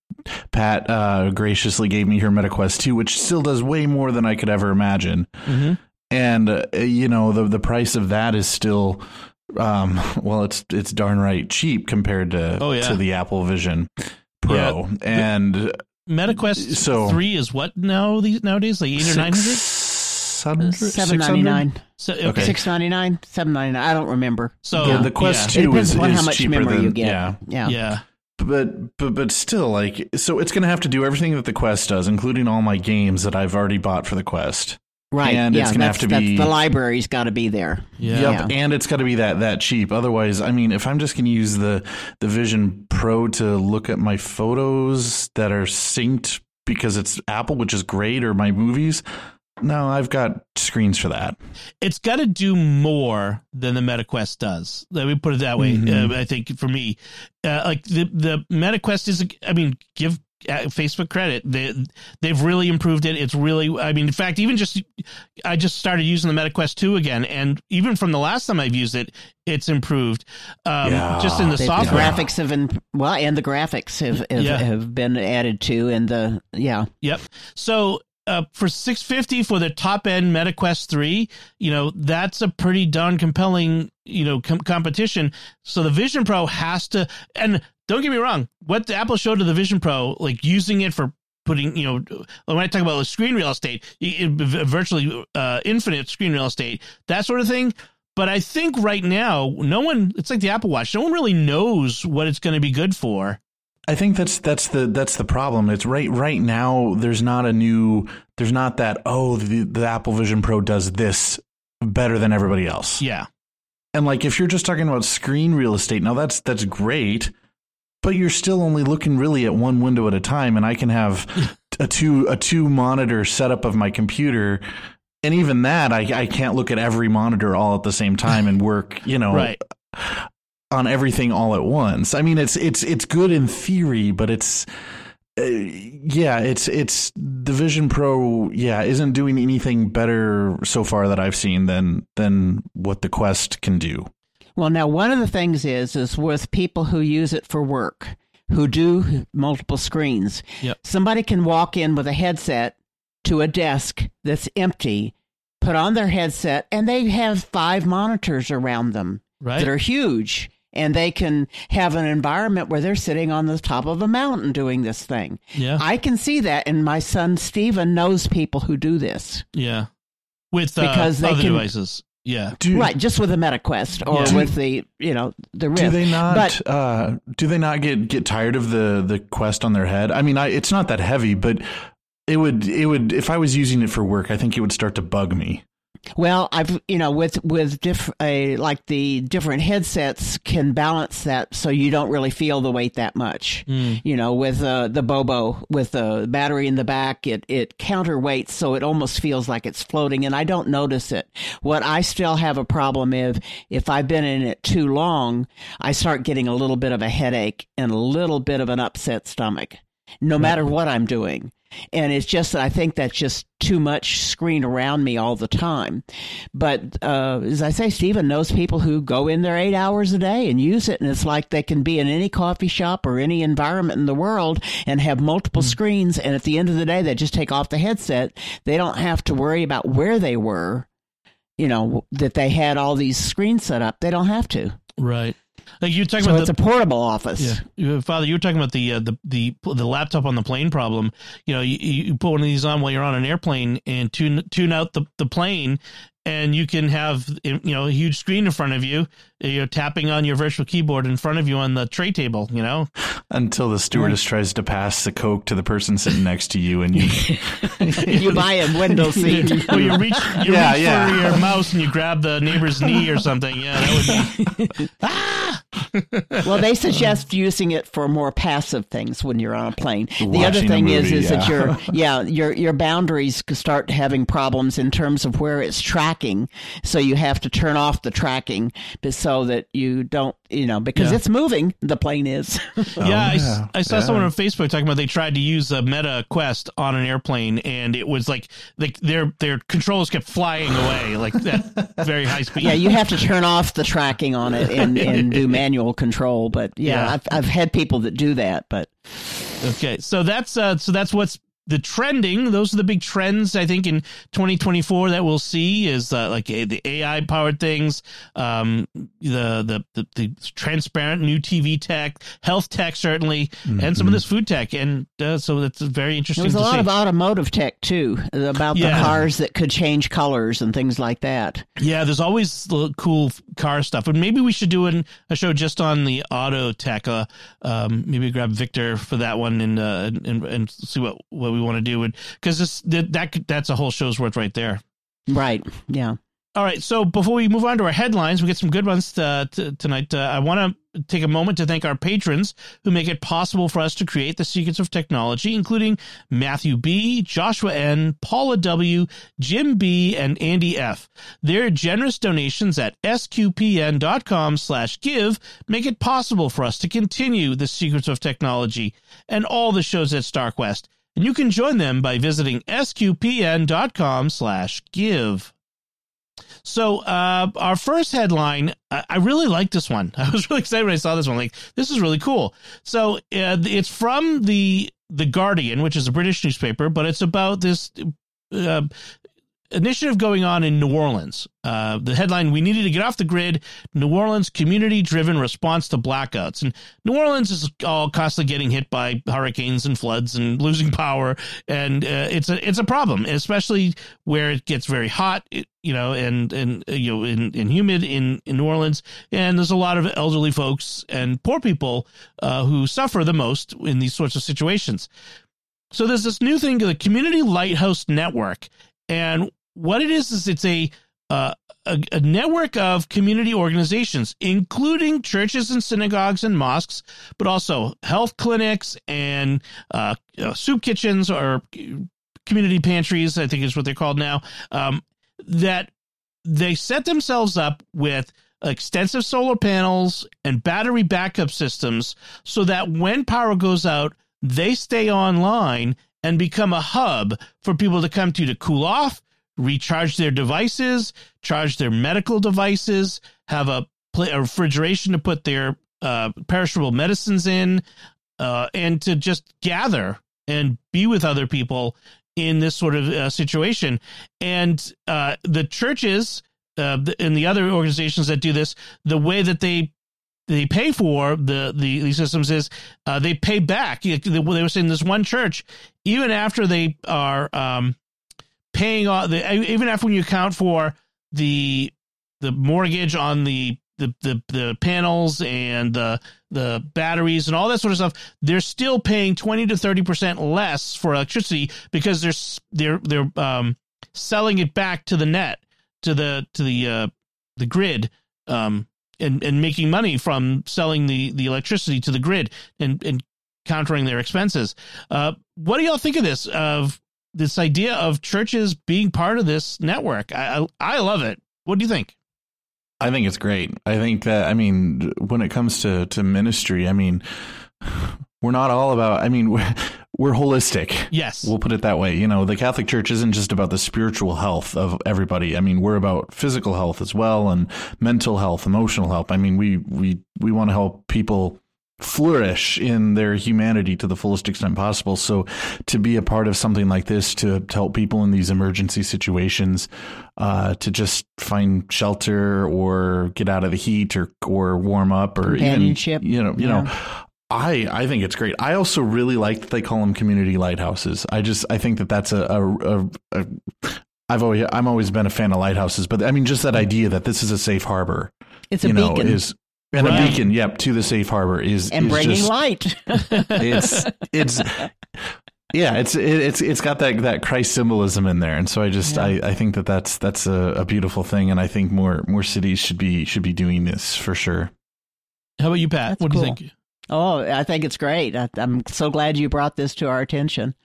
Speaker 3: Pat uh, graciously gave me her MetaQuest two, which still does way more than I could ever imagine.
Speaker 1: Mm-hmm.
Speaker 3: and uh, you know the the price of that is still um well it's it's darn right cheap compared to
Speaker 1: Oh, yeah.
Speaker 3: to the Apple Vision Pro and
Speaker 1: MetaQuest
Speaker 3: So-
Speaker 1: three is what now these nowadays like eight or nine hundred.
Speaker 3: 600
Speaker 2: Seven ninety nine,
Speaker 1: So okay,
Speaker 3: Okay.
Speaker 2: six ninety nine, seven ninety nine. I don't remember.
Speaker 1: so
Speaker 3: the, the Quest
Speaker 1: yeah,
Speaker 2: It
Speaker 3: 2
Speaker 2: depends
Speaker 3: is,
Speaker 2: upon
Speaker 3: is
Speaker 2: how much
Speaker 3: cheaper
Speaker 2: memory
Speaker 3: than
Speaker 2: you get.
Speaker 3: yeah
Speaker 2: Yeah.
Speaker 1: yeah,
Speaker 3: but but but still like so it's going to have to do everything that the Quest does including all my games that I've already bought for the Quest
Speaker 2: Right.
Speaker 3: And
Speaker 2: yeah,
Speaker 3: it's gonna have to be
Speaker 2: the library's got to be there.
Speaker 1: Yeah.
Speaker 3: Yep, and it's got to be that that cheap. Otherwise, I mean, if I'm just going to use the the Vision Pro to look at my photos that are synced because it's Apple, which is great, or my movies, no, I've got screens for that.
Speaker 1: it's got to do more than the MetaQuest does. Let me put it that way.
Speaker 3: Mhm.
Speaker 1: Uh, I think for me, uh, like the the MetaQuest is. I mean, give uh, Facebook credit. They they've really improved it. It's really. I mean, in fact, even just I just started using the MetaQuest two again, and even from the last time I've used it, it's improved. Um,
Speaker 3: Yeah.
Speaker 1: just in the
Speaker 2: The, the
Speaker 1: software.
Speaker 2: graphics have been well, and the graphics have have,
Speaker 1: Yeah.
Speaker 2: have been added to, and the yeah.
Speaker 1: Yep. So uh, for six fifty for the top end MetaQuest three, you know that's a pretty darn compelling you know com- competition. So the Vision Pro has to, and don't get me wrong, what the Apple showed to the Vision Pro, like using it for putting, you know, when I talk about the screen real estate, it, it- virtually uh, infinite screen real estate, that sort of thing. But I think right now, no one, it's like the Apple Watch, no one really knows what it's going to be good for.
Speaker 3: I think that's that's the that's the problem. It's right right now. There's not a new. There's not that. Oh, the, the Apple Vision Pro does this better than everybody else.
Speaker 1: Yeah.
Speaker 3: And like if you're just talking about screen real estate, now that's that's great, but you're still only looking really at one window at a time and I can have <laughs> a two a two monitor setup of my computer and even that I I can't look at every monitor all at the same time and work, you know,
Speaker 1: Right.
Speaker 3: On everything all at once. I mean, it's it's it's good in theory, but it's uh, yeah, it's it's the Vision Pro. Yeah, isn't doing anything better so far that I've seen than than what the Quest can do.
Speaker 2: Well, now one of the things is is with people who use it for work, who do multiple screens.
Speaker 1: Yep.
Speaker 2: Somebody can walk in with a headset to a desk that's empty, put on their headset, and they have five monitors around them
Speaker 1: Right.
Speaker 2: that are huge. And they can have an environment where they're sitting on the top of a mountain doing this thing.
Speaker 1: yeah.
Speaker 2: I can see that, and my son Steven knows people who do this.
Speaker 1: Yeah. With uh,
Speaker 2: Because they
Speaker 1: other
Speaker 2: can-
Speaker 1: devices. Yeah.
Speaker 3: Do,
Speaker 2: Right, just with a MetaQuest or
Speaker 1: Yeah.
Speaker 2: with the you know the Rift.
Speaker 3: Do they not?
Speaker 2: But
Speaker 3: uh, do they not get get tired of the the Quest on their head? I mean, I, it's not that heavy, but it would it would if I was using it for work, I think it would start to bug me.
Speaker 2: Well, I've you know with with diff, uh, like the different headsets can balance that so you don't really feel the weight that much.
Speaker 1: Mm.
Speaker 2: You know, with uh, the Bobo with the battery in the back, it it counterweights so it almost feels like it's floating, and I don't notice it. What I still have a problem is if I've been in it too long, I start getting a little bit of a headache and a little bit of an upset stomach, no matter what I'm doing. And it's just that I think that's just too much screen around me all the time. But uh, as I say, Stephen knows people who go in there eight hours a day and use it, and it's like they can be in any coffee shop or any environment in the world and have multiple screens. And at the end of the day, they just take off the headset. They don't have to worry about where they were. You know that they had all these screens set up. They don't have to.
Speaker 1: Right. Like you were talking
Speaker 2: So
Speaker 1: about
Speaker 2: it's
Speaker 1: the
Speaker 2: a portable office.
Speaker 1: Yeah, Father, you were talking about the uh, the the the laptop on the plane problem. You know, you, you put one of these on while you're on an airplane and tune tune out the, the plane, and you can have you know a huge screen in front of you. You're tapping on your virtual keyboard in front of you on the tray table. You know,
Speaker 3: Until the stewardess tries to pass the coke to the person sitting next to you, and you <laughs>
Speaker 2: you buy a window <laughs> seat.
Speaker 1: or you reach you
Speaker 3: Yeah,
Speaker 1: reach
Speaker 3: yeah.
Speaker 1: for your mouse and you grab the neighbor's knee or something. Yeah, that would be <laughs> <laughs>
Speaker 2: well, they suggest using it for more passive things when you're on a plane. the other thing is,
Speaker 3: movie,
Speaker 2: is that
Speaker 3: yeah.
Speaker 2: your <laughs> yeah your your boundaries start having problems in terms of where it's tracking. So you have to turn off the tracking, so that you don't you know because
Speaker 1: Yeah.
Speaker 2: it's moving. The plane is. <laughs>
Speaker 1: yeah, I s- oh,
Speaker 3: yeah,
Speaker 1: I, saw
Speaker 3: yeah.
Speaker 1: someone on Facebook talking about they tried to use a Meta Quest on an airplane, and it was like like their their controls kept flying away like that very high speed.
Speaker 2: yeah, you have to turn off the tracking on it and, and do manual control. But yeah,
Speaker 1: Yeah.
Speaker 2: I've I've had people that do that, but.
Speaker 1: Okay, so that's uh, so that's what's the trending. Those are the big trends I think in 2024 that we'll see is uh, like uh, the AI powered things, um, the, the the the transparent new TV tech, health tech certainly, and some of this food tech, and uh, so that's very interesting.
Speaker 2: there's a lot
Speaker 1: see.
Speaker 2: of automotive tech too, about
Speaker 1: Yeah.
Speaker 2: the cars that could change colors and things like that.
Speaker 1: Yeah, there's always the cool car stuff, and maybe we should do an, a show just on the auto tech. Uh, um, maybe grab Victor for that one and uh, and and see what what we want to do, it because this that, that that's a whole show's worth right there.
Speaker 2: Right. Yeah.
Speaker 1: All right. So before we move on to our headlines, we get some good ones uh, t- tonight. Uh, I want to take a moment to thank our patrons who make it possible for us to create the secrets of technology, including Matthew B., Joshua N., Paula W., Jim B., and Andy F. Their generous donations at sqpn.com slash give make it possible for us to continue the secrets of technology and all the shows at StarQuest. And you can join them by visiting sqpn.com slash give. So, uh, our first headline, I, I really like this one. <laughs> I was really excited when I saw this one. Like, this is really cool. So, uh, it's from the the Guardian, which is a British newspaper, but it's about this uh, initiative going on in New Orleans. Uh, the headline: We needed to get off the grid. New Orleans community-driven response to blackouts. And New Orleans is all constantly getting hit by hurricanes and floods and losing <laughs> power, and uh, it's a it's a problem, especially where it gets very hot. you know, and and uh, you know, and, and humid in, in New Orleans, and there's a lot of elderly folks and poor people uh, who suffer the most in these sorts of situations. So there's this new thing, the Community Lighthouse Network, and what it is is it's a uh, a, a, network of community organizations, including churches and synagogues and mosques, but also health clinics and uh, uh, soup kitchens or community pantries, I think is what they're called now. Um, that they set themselves up with extensive solar panels and battery backup systems so that when power goes out, they stay online and become a hub for people to come to to cool off, recharge their devices, charge their medical devices, have a, a refrigeration to put their uh, perishable medicines in, uh, and to just gather and be with other people in this sort of uh, situation. And uh, the churches uh, and the other organizations that do this, the way that they they pay for the the these systems is uh, they pay back. They were saying this one church, even after they are um, paying off the even after when you account for the the mortgage on the the, the the panels and the the batteries and all that sort of stuff, they're still paying twenty to thirty percent less for electricity because they're they're they're um, selling it back to the net to the to the uh, the grid um, and and making money from selling the the electricity to the grid and and countering their expenses. Uh, what do y'all think of this? Of this idea of churches being part of this network. I, I, I love it. What do you think?
Speaker 3: I think it's great. I think that I mean when it comes to to ministry, I mean <sighs> we're not all about I mean <laughs> we're, we're holistic.
Speaker 1: Yes.
Speaker 3: We'll put it that way. You know, the Catholic Church isn't just about the spiritual health of everybody. I mean, we're about physical health as well and mental health, emotional health. I mean, we we we want to help people flourish in their humanity to the fullest extent possible. So to be a part of something like this, to, to help people in these emergency situations, uh, to just find shelter or get out of the heat or, or warm up or even, you know, you yeah. know, I, I think it's great. I also really like that they call them community lighthouses. I just I think that that's a, a, a, a I've always I'm always been a fan of lighthouses, but I mean just that idea that this is a safe harbor.
Speaker 2: It's a know, beacon.
Speaker 3: Is and right. a beacon, yep, to the safe harbor is
Speaker 2: and
Speaker 3: is
Speaker 2: bringing
Speaker 3: just,
Speaker 2: light. <laughs>
Speaker 3: it's it's yeah, it's it, it's it's got that that Christ symbolism in there, and so I just yeah. I, I think that that's that's a, a, beautiful thing, and I think more more cities should be should be doing this for sure.
Speaker 1: How about you, Pat?
Speaker 2: That's
Speaker 1: what
Speaker 2: cool.
Speaker 1: do you think?
Speaker 2: Oh, I think it's great. I, am so glad you brought this to our attention.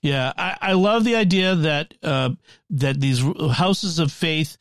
Speaker 1: Yeah, I, I love the idea that uh, that these houses of faith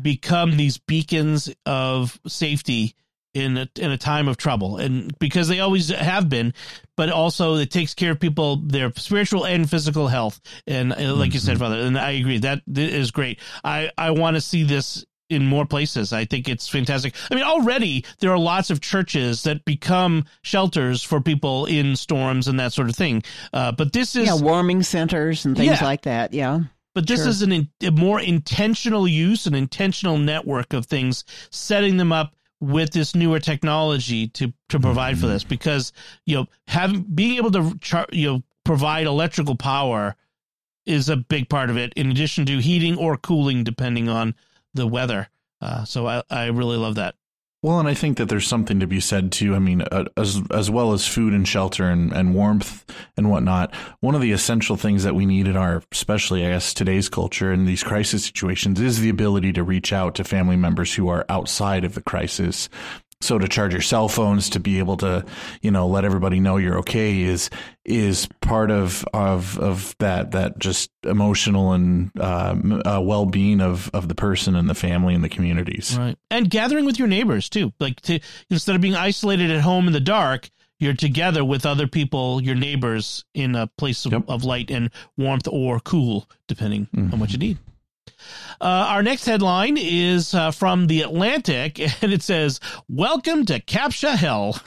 Speaker 1: become these beacons of safety in a, in a time of trouble and because they always have been but also it takes care of people their spiritual and physical health and like mm-hmm. you said mm-hmm. father and i agree that is great i i want to see this in more places i think it's fantastic i mean already there are lots of churches that become shelters for people in storms and that sort of thing uh, but this is
Speaker 2: yeah warming centers and things yeah. like that yeah
Speaker 1: but this sure. is an, a more intentional use, an intentional network of things, setting them up with this newer technology to to provide mm-hmm. for this because you know having being able to char, you know provide electrical power is a big part of it in addition to heating or cooling depending on the weather uh, so I, I really love that
Speaker 3: Well, and I think that there's something to be said too. I mean, uh, as as well as food and shelter and, and warmth and whatnot. One of the essential things that we need in our, especially I guess today's culture in these crisis situations, is the ability to reach out to family members who are outside of the crisis so to charge your cell phones to be able to you know let everybody know you're okay is is part of of of that that just emotional and uh, uh, well-being of of the person and the family and the communities.
Speaker 1: Right. And gathering with your neighbors too. Like to instead of being isolated at home in the dark you're together with other people your neighbors in a place of,
Speaker 3: Yep.
Speaker 1: of light and warmth or cool depending on what you need uh, our next headline is uh, from the Atlantic, <laughs> and it says, "Welcome to Captcha Hell." <laughs>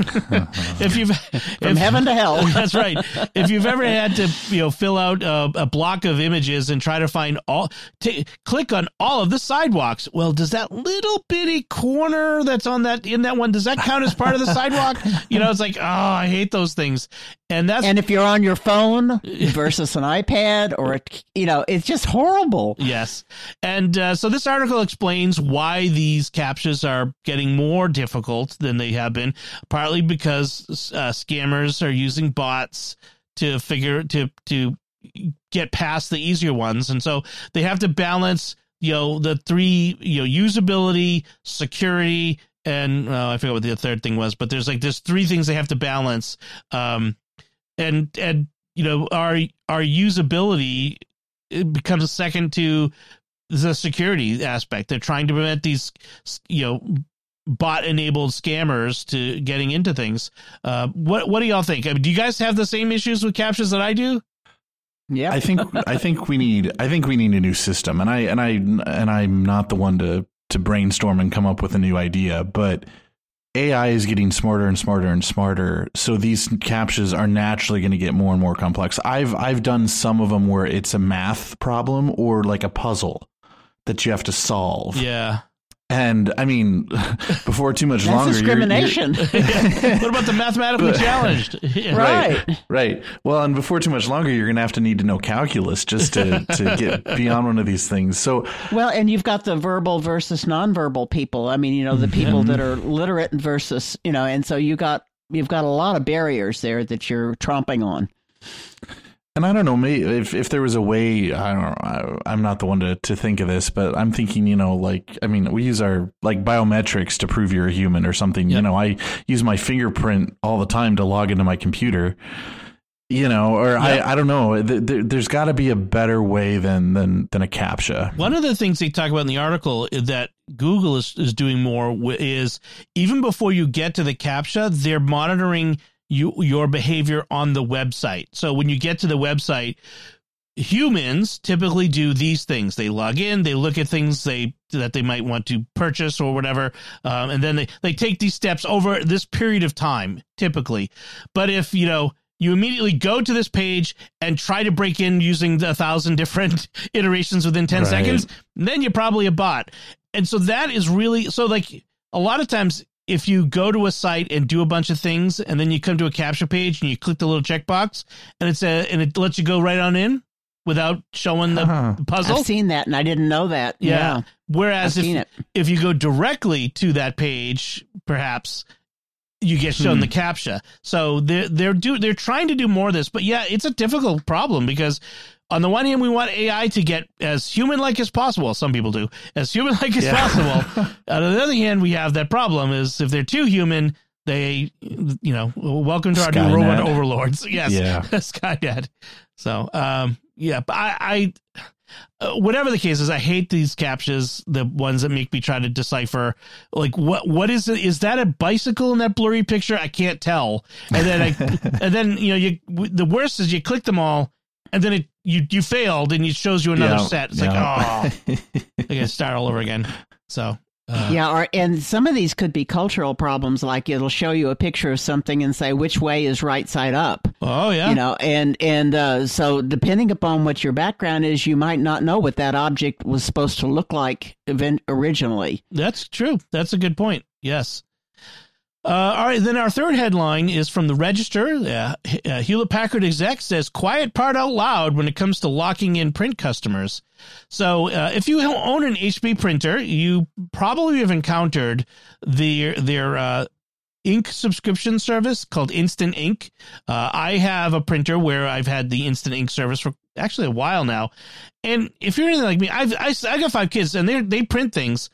Speaker 1: if you've
Speaker 2: From
Speaker 1: if-
Speaker 2: heaven to hell. <laughs>
Speaker 1: that's right. If you've ever had to, you know, fill out a, a block of images and try to find all, t- click on all of the sidewalks. Well, does that little bitty corner that's on that in that one does that count as part of the sidewalk? You know, it's like, oh, I hate those things, and that's
Speaker 2: And if you're on your phone versus an iPad or, a, you know, it's just horrible.
Speaker 1: Yes. And uh, so this article explains why these captchas are getting more difficult than they have been, partly because uh, scammers are using bots to figure to to get past the easier ones, and so they have to balance you know the three you know usability, security, and I forget what the third thing was, but there's like there's three things they have to balance, um, and and you know our our usability it becomes second to the security aspect. They're trying to prevent these, you know, bot enabled scammers to getting into things. Uh, what what do y'all think? I mean, do you guys have the same issues with captchas that I do?
Speaker 2: Yeah.
Speaker 3: I think I think we need I think we need a new system, and I and I and I'm not the one to to brainstorm and come up with a new idea, but AI is getting smarter and smarter and smarter, so these captchas are naturally going to get more and more complex. I've I've done some of them where it's a math problem or like a puzzle that you have to solve,
Speaker 1: Yeah.
Speaker 3: and I mean, <laughs> before too much
Speaker 2: That's
Speaker 3: longer, you're- you're-
Speaker 2: discrimination. <laughs>
Speaker 1: what about the mathematically <laughs> challenged? Yeah.
Speaker 2: Right.
Speaker 3: Right, right. Well, and before too much longer, you're going to have to need to know calculus just to, to get beyond one of these things. So,
Speaker 2: Well, and you've got the verbal versus nonverbal people. I mean, you know, the people mm-hmm. that are literate versus, you know, and so you got you've got a lot of barriers there that you're tromping on.
Speaker 3: And I don't know, maybe if if there was a way, I don't know. I, I'm not the one to to think of this, but I'm thinking, you know, like I mean, we use our like biometrics to prove you're a human or something. You know, I use my fingerprint all the time to log into my computer. You know, or
Speaker 1: Yep.
Speaker 3: I, I don't know. There, there's got to be a better way than than than a captcha.
Speaker 1: One of the things they talk about in the article is that Google is, is doing more is even before you get to the CAPTCHA, they're monitoring you, your behavior on the website. So when you get to the website, humans typically do these things. They log in, they look at things they that they might want to purchase or whatever, um, and then they they take these steps over this period of time typically. But if you know you immediately go to this page and try to break in using a thousand <laughs> different iterations within 10
Speaker 3: Right.
Speaker 1: seconds, then you're probably a bot. And so that is really so like a lot of times if you go to a site and do a bunch of things and then you come to a captcha page and you click the little checkbox and it's a and it lets you go right on in without showing the
Speaker 3: Huh.
Speaker 1: puzzle.
Speaker 2: I've seen that and I didn't know that.
Speaker 1: yeah.
Speaker 2: Yeah.
Speaker 1: Whereas
Speaker 2: I've
Speaker 1: if if you go directly to that page, perhaps you get shown
Speaker 3: Hmm.
Speaker 1: the captcha. So they're they're do they're trying to do more of this, but yeah, it's a difficult problem because on the one hand, we want AI to get as human like as possible. Some people do as human like as
Speaker 3: Yeah.
Speaker 1: possible. <laughs> on the other hand, we have that problem is if they're too human, they you know welcome to our new robot overlords. <laughs> Yes,
Speaker 3: Yeah. <laughs>
Speaker 1: Skynet. So um yeah, but I. I uh, whatever the case is, I hate these captchas, the ones that make me try to decipher like what what is it? Is that a bicycle in that blurry picture? I can't tell. And then I and then you know you the worst is you click them all, and then it you you failed and it shows you another
Speaker 3: Yeah,
Speaker 1: set. It's
Speaker 3: yeah.
Speaker 1: like oh, I gotta start all over again. So uh,
Speaker 2: Yeah, or and some of these could be cultural problems. Like it'll show you a picture of something and say which way is right side up.
Speaker 1: oh yeah,
Speaker 2: You know, and and uh, so depending upon what your background is, you might not know what that object was supposed to look like event originally.
Speaker 1: That's true. That's a good point. Yes. Uh, all right, then our third headline is from the Register. Uh, uh, Hewlett Packard exec says quiet part out loud when it comes to locking in print customers. So, uh, if you own an HP printer, you probably have encountered their their uh, ink subscription service called Instant Ink. I have a printer where I've had the Instant Ink service for actually a while now, and if you're anything like me, I've I, I got five kids and they they print things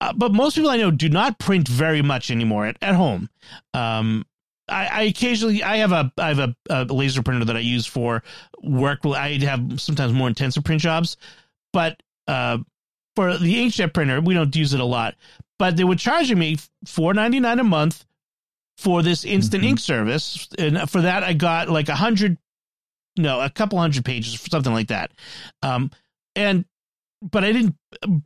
Speaker 1: uh, but most people I know do not print very much anymore at, at home. Um, I, I, occasionally I have a I have a, a, laser printer that I use for work. I have sometimes more intensive print jobs, but uh, for the inkjet printer, we don't use it a lot. But they were charging me four ninety nine a month for this instant mm-hmm. ink service, and for that I got like a hundred, no, a couple hundred pages, for something like that. Um, and but I didn't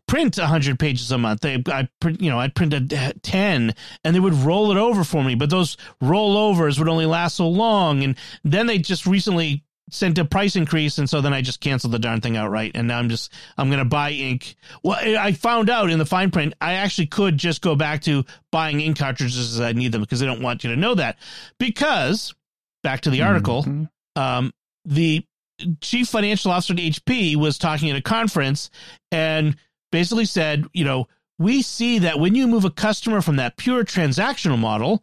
Speaker 1: print 100 pages a month. They, I print, you know, I'd print a 10 and they would roll it over for me, but those rollovers would only last so long. And then they just recently sent a price increase. And so then I just canceled the darn thing outright. And now I'm just, I'm going to buy ink. Well, I found out in the fine print, I actually could just go back to buying ink cartridges as I need them because they don't want you to know that. Because back to the article, mm-hmm. um, the chief financial officer at HP was talking at a conference and basically said, you know, we see that when you move a customer from that pure transactional model,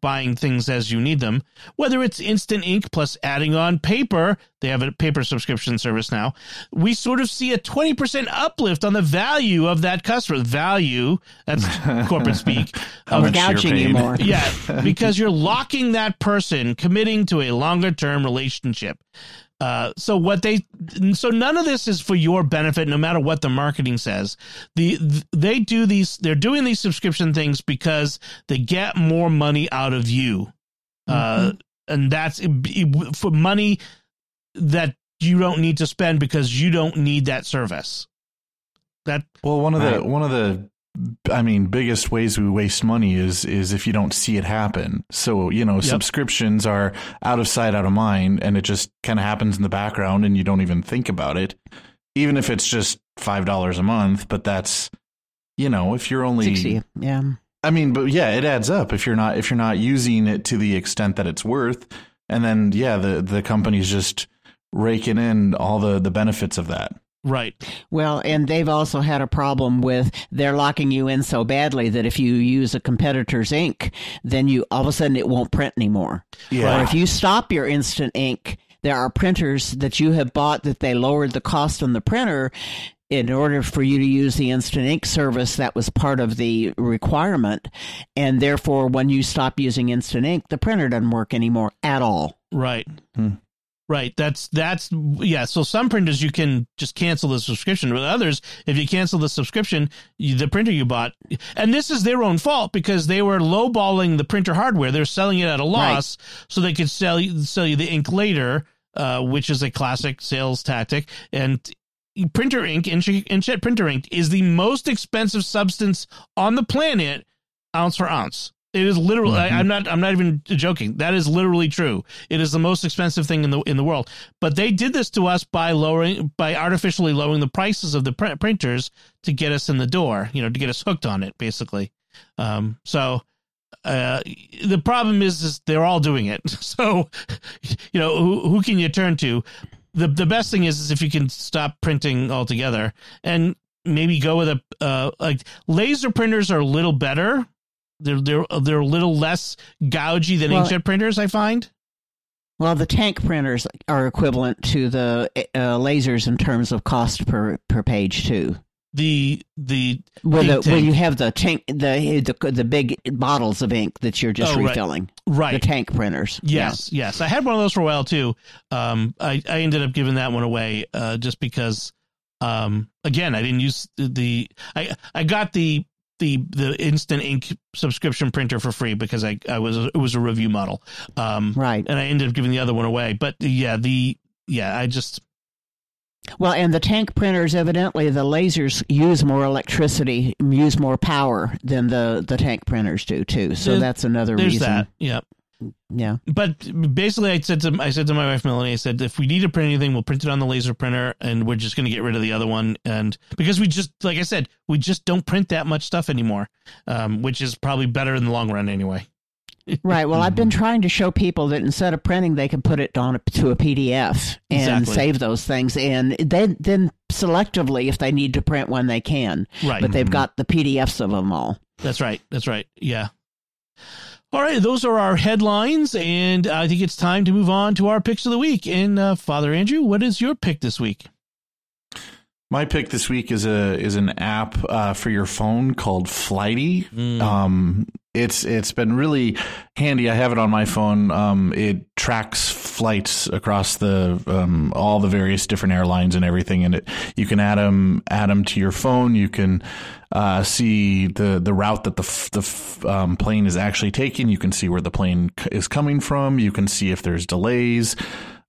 Speaker 1: buying things as you need them, whether it's instant ink plus adding on paper, they have a paper subscription service now, we sort of see a 20% uplift on the value of that customer. Value, that's <laughs> corporate speak.
Speaker 2: How um, much gouging you more. <laughs>
Speaker 1: Yeah, because you're locking that person, committing to a longer term relationship. Uh, so what they so none of this is for your benefit no matter what the marketing says. The they do these they're doing these subscription things because they get more money out of you. Uh, mm-hmm. uh, and that's for money that you don't need to spend because you don't need that service. That
Speaker 3: well one of the one of the I mean, biggest ways we waste money is is if you don't see it happen. So you know, yep. subscriptions are out of sight, out of mind, and it just kind of happens in the background, and you don't even think about it, even if it's just five dollars a month. But that's you know, if you're only
Speaker 2: 60, yeah.
Speaker 3: I mean, but yeah, it adds up if you're not if you're not using it to the extent that it's worth, and then yeah, the the company's just raking in all the the benefits of that.
Speaker 1: Right.
Speaker 2: Well, and they've also had a problem with they're locking you in so badly that if you use a competitor's ink, then you all of a sudden it won't print anymore. Yeah. Or if you stop your instant ink, there are printers that you have bought that they lowered the cost on the printer in order for you to use the instant ink service that was part of the requirement and therefore when you stop using instant ink the printer doesn't work anymore at all
Speaker 1: right hmm. Right. That's that's yeah. So some printers you can just cancel the subscription, but others, if you cancel the subscription, you, the printer you bought, and this is their own fault because they were lowballing the printer hardware. They're selling it at a loss right. so they could sell you sell you the ink later, uh, which is a classic sales tactic. And printer ink, inkjet printer ink, is the most expensive substance on the planet, ounce for ounce. It is literally. Mm-hmm. I, am not. I'm not even joking. That is literally true. It is the most expensive thing in the in the world. But they did this to us by lowering, by artificially lowering the prices of the pr- printers to get us in the door. You know, to get us hooked on it, basically. Um, so uh, the problem is, is they're all doing it. <laughs> So, you know, who, who can you turn to? The the best thing is, is if you can stop printing altogether and maybe go with a uh, like laser printers are a little better they're they're they're a little less gougy than well, inkjet printers. I find.
Speaker 2: Well, the tank printers are equivalent to the uh, lasers in terms of cost per per page too.
Speaker 1: The the
Speaker 2: where, the, you have the tank the, the the big bottles of ink that you're just oh, refilling.
Speaker 1: Right.
Speaker 2: The tank printers.
Speaker 1: Yes, yeah. yes. I had one of those for a while too. Um, I I ended up giving that one away uh, just because. Um, again, I didn't use the I I got the the the instant ink subscription printer for free because I I was it was a review model. Um,
Speaker 2: right.
Speaker 1: And I ended up giving the other one away. But yeah, the yeah, I just
Speaker 2: well, and the tank printers, evidently, the lasers use more electricity, use more power than the, the tank printers do too. So that's another
Speaker 1: there's
Speaker 2: reason.
Speaker 1: That. Yep.
Speaker 2: Yeah.
Speaker 1: But basically, I said to I said to my wife Melanie, I said if we need to print anything, we'll print it on the laser printer, and we're just going to get rid of the other one. And because we just, like I said, we just don't print that much stuff anymore, um, which is probably better in the long run anyway. <laughs>
Speaker 2: Right. Well, I've been trying to show people that instead of printing, they can put it on a, to a PDF and
Speaker 1: Exactly.
Speaker 2: save those things, and then then selectively, if they need to print one, they can.
Speaker 1: Right.
Speaker 2: But they've got the PDFs of them all.
Speaker 1: That's right. That's right. Yeah. All right, those are our headlines, and I think it's time to move on to our picks of the week. And uh, Father Andrew, what is your pick this week?
Speaker 3: My pick this week is a is an app uh, for your phone called Flighty.
Speaker 1: Mm.
Speaker 3: Um, it's it's been really handy. I have it on my phone. Um, it tracks flights across the um, all the various different airlines and everything, and it you can add them add 'em to your phone. You can uh, see the the route that the f- the f- um, plane is actually taking. You can see where the plane c- is coming from. You can see if there's delays.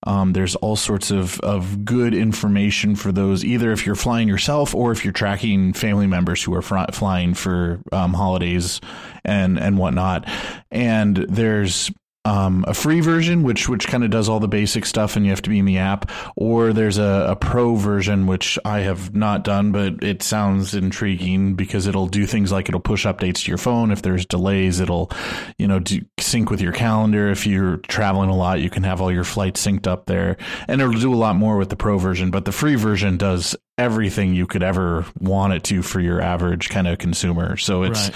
Speaker 3: Um, there's all sorts of, of good information for those, either if you're flying yourself or if you're tracking family members who are fr- flying for um, holidays and and whatnot. And there's um, a free version, which which kind of does all the basic stuff, and you have to be in the app. Or there's a, a pro version, which I have not done, but it sounds intriguing because it'll do things like it'll push updates to your phone if there's delays. It'll, you know, do, sync with your calendar. If you're traveling a lot, you can have all your flights synced up there, and it'll do a lot more with the pro version. But the free version does everything you could ever want it to for your average kind of consumer. So it's
Speaker 1: Right.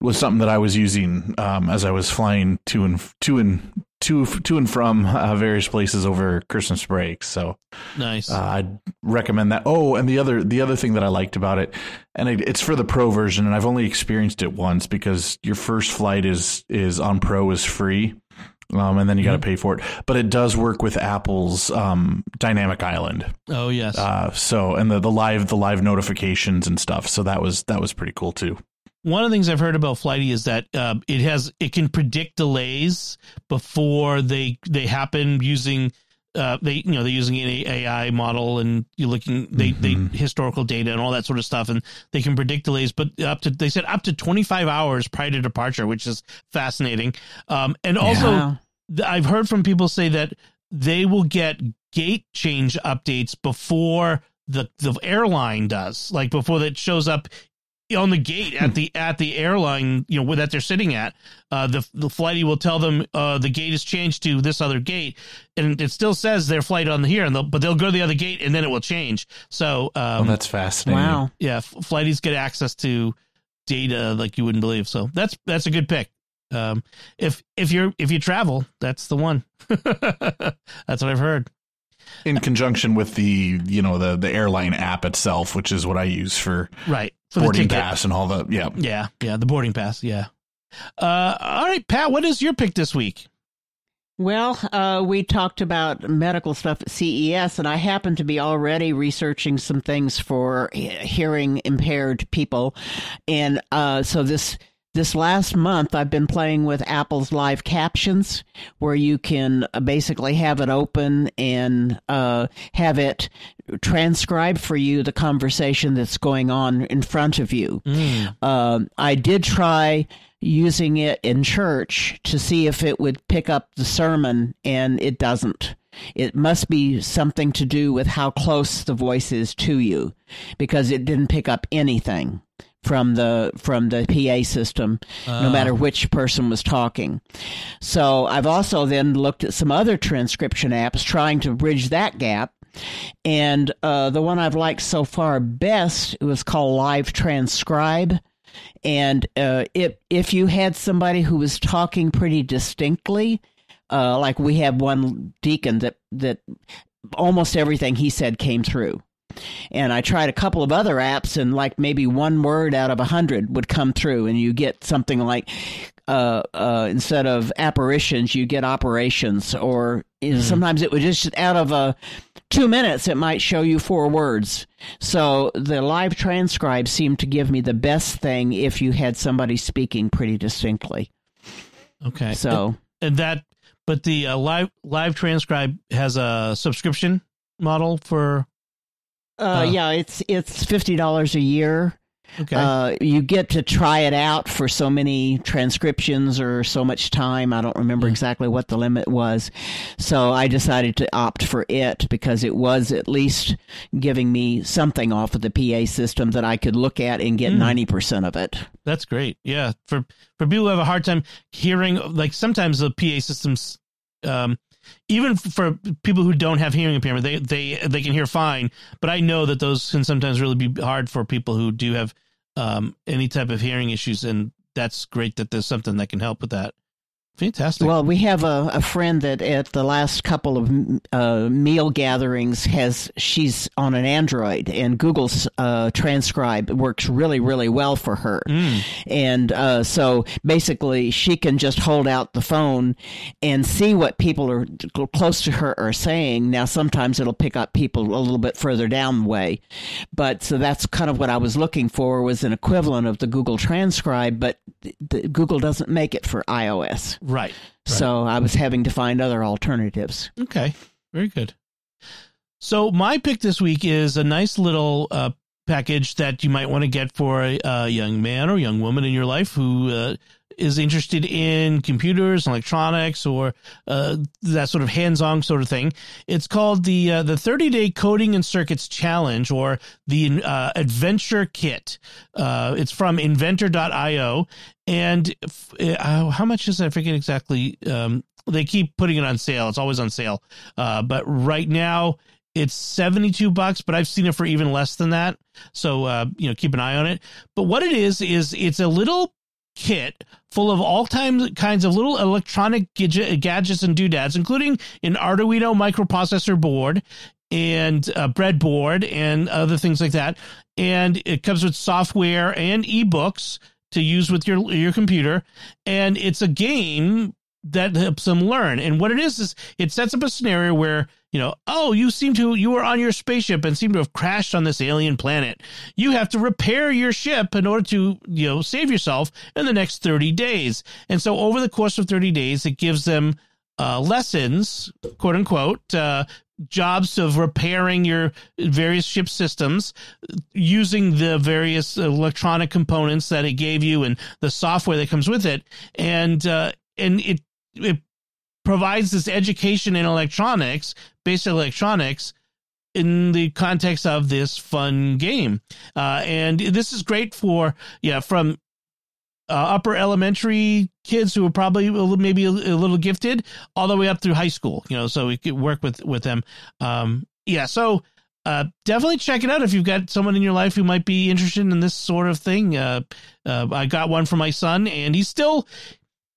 Speaker 3: Was something that I was using um, as I was flying to and to and to to and from uh, various places over Christmas break. So
Speaker 1: Nice.
Speaker 3: uh, I'd recommend that. Oh, and the other the other thing that I liked about it, and it, it's for the pro version, and I've only experienced it once because your first flight is is on pro is free. Um, and then you got to pay for it, but it does work with Apple's um, Dynamic Island.
Speaker 1: oh yes.
Speaker 3: Uh, so and the, the live the live notifications and stuff. So that was that was pretty cool too.
Speaker 1: One of the things I've heard about Flighty is that uh, it has it can predict delays before they they happen using uh, they you know they're using an AI model and you're looking they they historical data and all that sort of stuff and they can predict delays but up to they said up to 25 hours prior to departure which is fascinating. Um, and also
Speaker 2: Wow.
Speaker 1: th- I've heard from people say that they will get gate change updates before the the airline does, like before that shows up on the gate at the at the airline, you know, where that they're sitting at. Uh, the the flighty will tell them uh, the gate is changed to this other gate, and it still says their flight on here, and they'll, but they'll go to the other gate, and then it will change. So,
Speaker 3: Oh,
Speaker 1: um,
Speaker 3: that's fascinating.
Speaker 2: Wow.
Speaker 1: yeah, f- flighties get access to data like you wouldn't believe. So that's that's a good pick. Um, if if you're if you travel, that's the one. <laughs> that's what I've heard.
Speaker 3: In conjunction with the you know the the airline app itself, which is what I use for
Speaker 1: Right for
Speaker 3: boarding
Speaker 1: ticket.
Speaker 3: pass and all the yeah.
Speaker 1: Yeah, yeah, the boarding pass. Yeah. Uh, all right, Pat. What is your pick this week?
Speaker 2: Well, uh, we talked about medical stuff at CES, and I happen to be already researching some things for hearing impaired people, and uh, so this this last month I've been playing with Apple's Live Captions, where you can uh, basically have it open and uh, have it transcribe for you the conversation that's going on in front of you. Um, I did try using it in church to see if it would pick up the sermon, and it doesn't. It must be something to do with how close the voice is to you, because it didn't pick up anything from the from the PA system, no matter which person was talking. So I've also then looked at some other transcription apps trying to bridge that gap. And uh, the one I've liked so far best was called Live Transcribe. And uh, if if you had somebody who was talking pretty distinctly, uh, like we have one deacon that that almost everything he said came through. And I tried a couple of other apps, and like maybe one word out of a hundred would come through, and you get something like uh, uh, instead of apparitions, you get operations, or you know, sometimes it would just out of a two minutes, it might show you four words. So the live transcribe seemed to give me the best thing if you had somebody speaking pretty distinctly.
Speaker 1: Okay.
Speaker 2: So
Speaker 1: and that, but the uh, live live transcribe has a subscription model for.
Speaker 2: Uh,
Speaker 1: Uh.
Speaker 2: yeah, it's it's fifty dollars a year.
Speaker 1: Okay.
Speaker 2: Uh, you get to try it out for so many transcriptions or so much time. I don't remember exactly what the limit was. So I decided to opt for it because it was at least giving me something off of the PA system that I could look at and get 90% of it.
Speaker 1: That's great. Yeah, for for people who have a hard time hearing, like sometimes the PA systems, um, even for people who don't have hearing impairment, they they they can hear fine. But I know that those can sometimes really be hard for people who do have um, any type of hearing issues, and that's great that there's something that can help with that. Fantastic.
Speaker 2: Well, we have a, a friend that at the last couple of uh, meal gatherings has she's on an Android and Google's uh, transcribe works really really well for her, and uh, so basically she can just hold out the phone and see what people are close to her are saying. Now sometimes it'll pick up people a little bit further down the way, but so that's kind of what I was looking for was an equivalent of the Google transcribe, but the, Google doesn't make it for iOS.
Speaker 1: Right.
Speaker 2: So I was having to find other alternatives.
Speaker 1: Okay. Very good. So my pick this week is a nice little uh, package that you might want to get for a, a young man or young woman in your life who uh, is interested in computers, electronics, or uh, that sort of hands-on sort of thing. It's called the uh, the 30 day coding and circuits challenge, or the uh, Adventure Kit. Uh, it's from Inventr.io, and uh, how much is it? I forget exactly. Um, they keep putting it on sale. It's always on sale, uh, but right now it's 72 bucks but i've seen it for even less than that so uh, you know keep an eye on it but what it is is it's a little kit full of all times kinds of little electronic gadget, gadgets and doodads including an arduino microprocessor board and a breadboard and other things like that and it comes with software and ebooks to use with your your computer and it's a game that helps them learn. And what it is is it sets up a scenario where, you know, oh, you seem to you were on your spaceship and seem to have crashed on this alien planet. You have to repair your ship in order to, you know, save yourself in the next 30 days. And so over the course of 30 days, it gives them uh, lessons, quote unquote, uh, jobs of repairing your various ship systems using the various electronic components that it gave you and the software that comes with it. And, uh, and it it provides this education in electronics, basic electronics, in the context of this fun game. Uh, and this is great for yeah from uh, upper elementary kids who are probably maybe a, a, little gifted, all the way up through high school. You know, so we could work with with them. Um, yeah, so. Uh, definitely check it out if you've got someone in your life who might be interested in this sort of thing. Uh, uh, I got one for my son, and he's still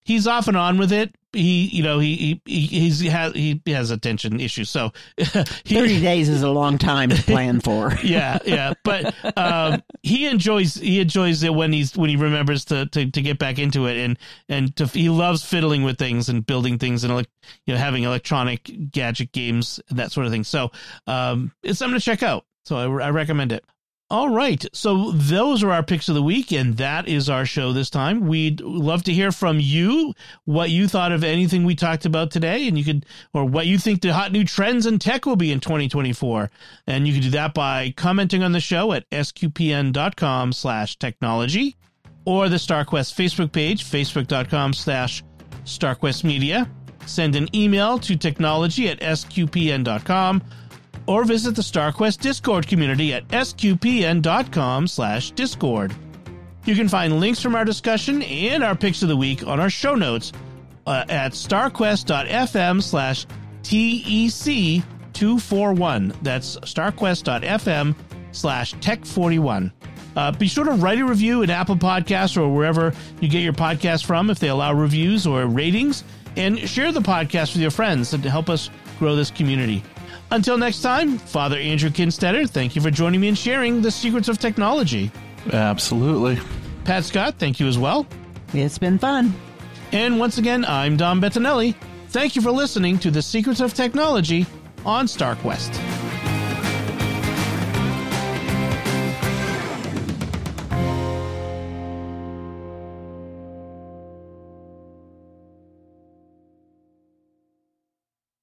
Speaker 1: he's off and on with it. He, you know, he he he's he has he has attention issues. So <laughs>
Speaker 2: he, thirty days is a long time to plan <laughs> for.
Speaker 1: yeah, yeah, but um, he enjoys he enjoys it when he's when he remembers to, to, to get back into it and and to, he loves fiddling with things and building things and like you know having electronic gadget games and that sort of thing. So um, it's something to check out. So I, I recommend it. All right. So those are our picks of the week, and that is our show this time. We'd love to hear from you what you thought of anything we talked about today, and you could, or what you think the hot new trends in tech will be in 2024. And you can do that by commenting on the show at sqpn.com slash technology or the StarQuest Facebook page, facebook.com slash StarQuest Media. Send an email to technology at sqpn.com or visit the StarQuest Discord community at sqpn.com slash discord. You can find links from our discussion and our picks of the week on our show notes uh, at starquest.fm slash TEC241. That's starquest.fm slash tech41. Uh, be sure to write a review in Apple Podcasts or wherever you get your podcast from if they allow reviews or ratings, and share the podcast with your friends to help us grow this community. Until next time, Father Andrew Kinstetter, thank you for joining me and sharing the secrets of technology.
Speaker 3: Absolutely.
Speaker 1: Pat Scott, thank you as well.
Speaker 2: It's been fun.
Speaker 1: And once again, I'm Dom Bettinelli. Thank you for listening to the Secrets of Technology on StarQuest.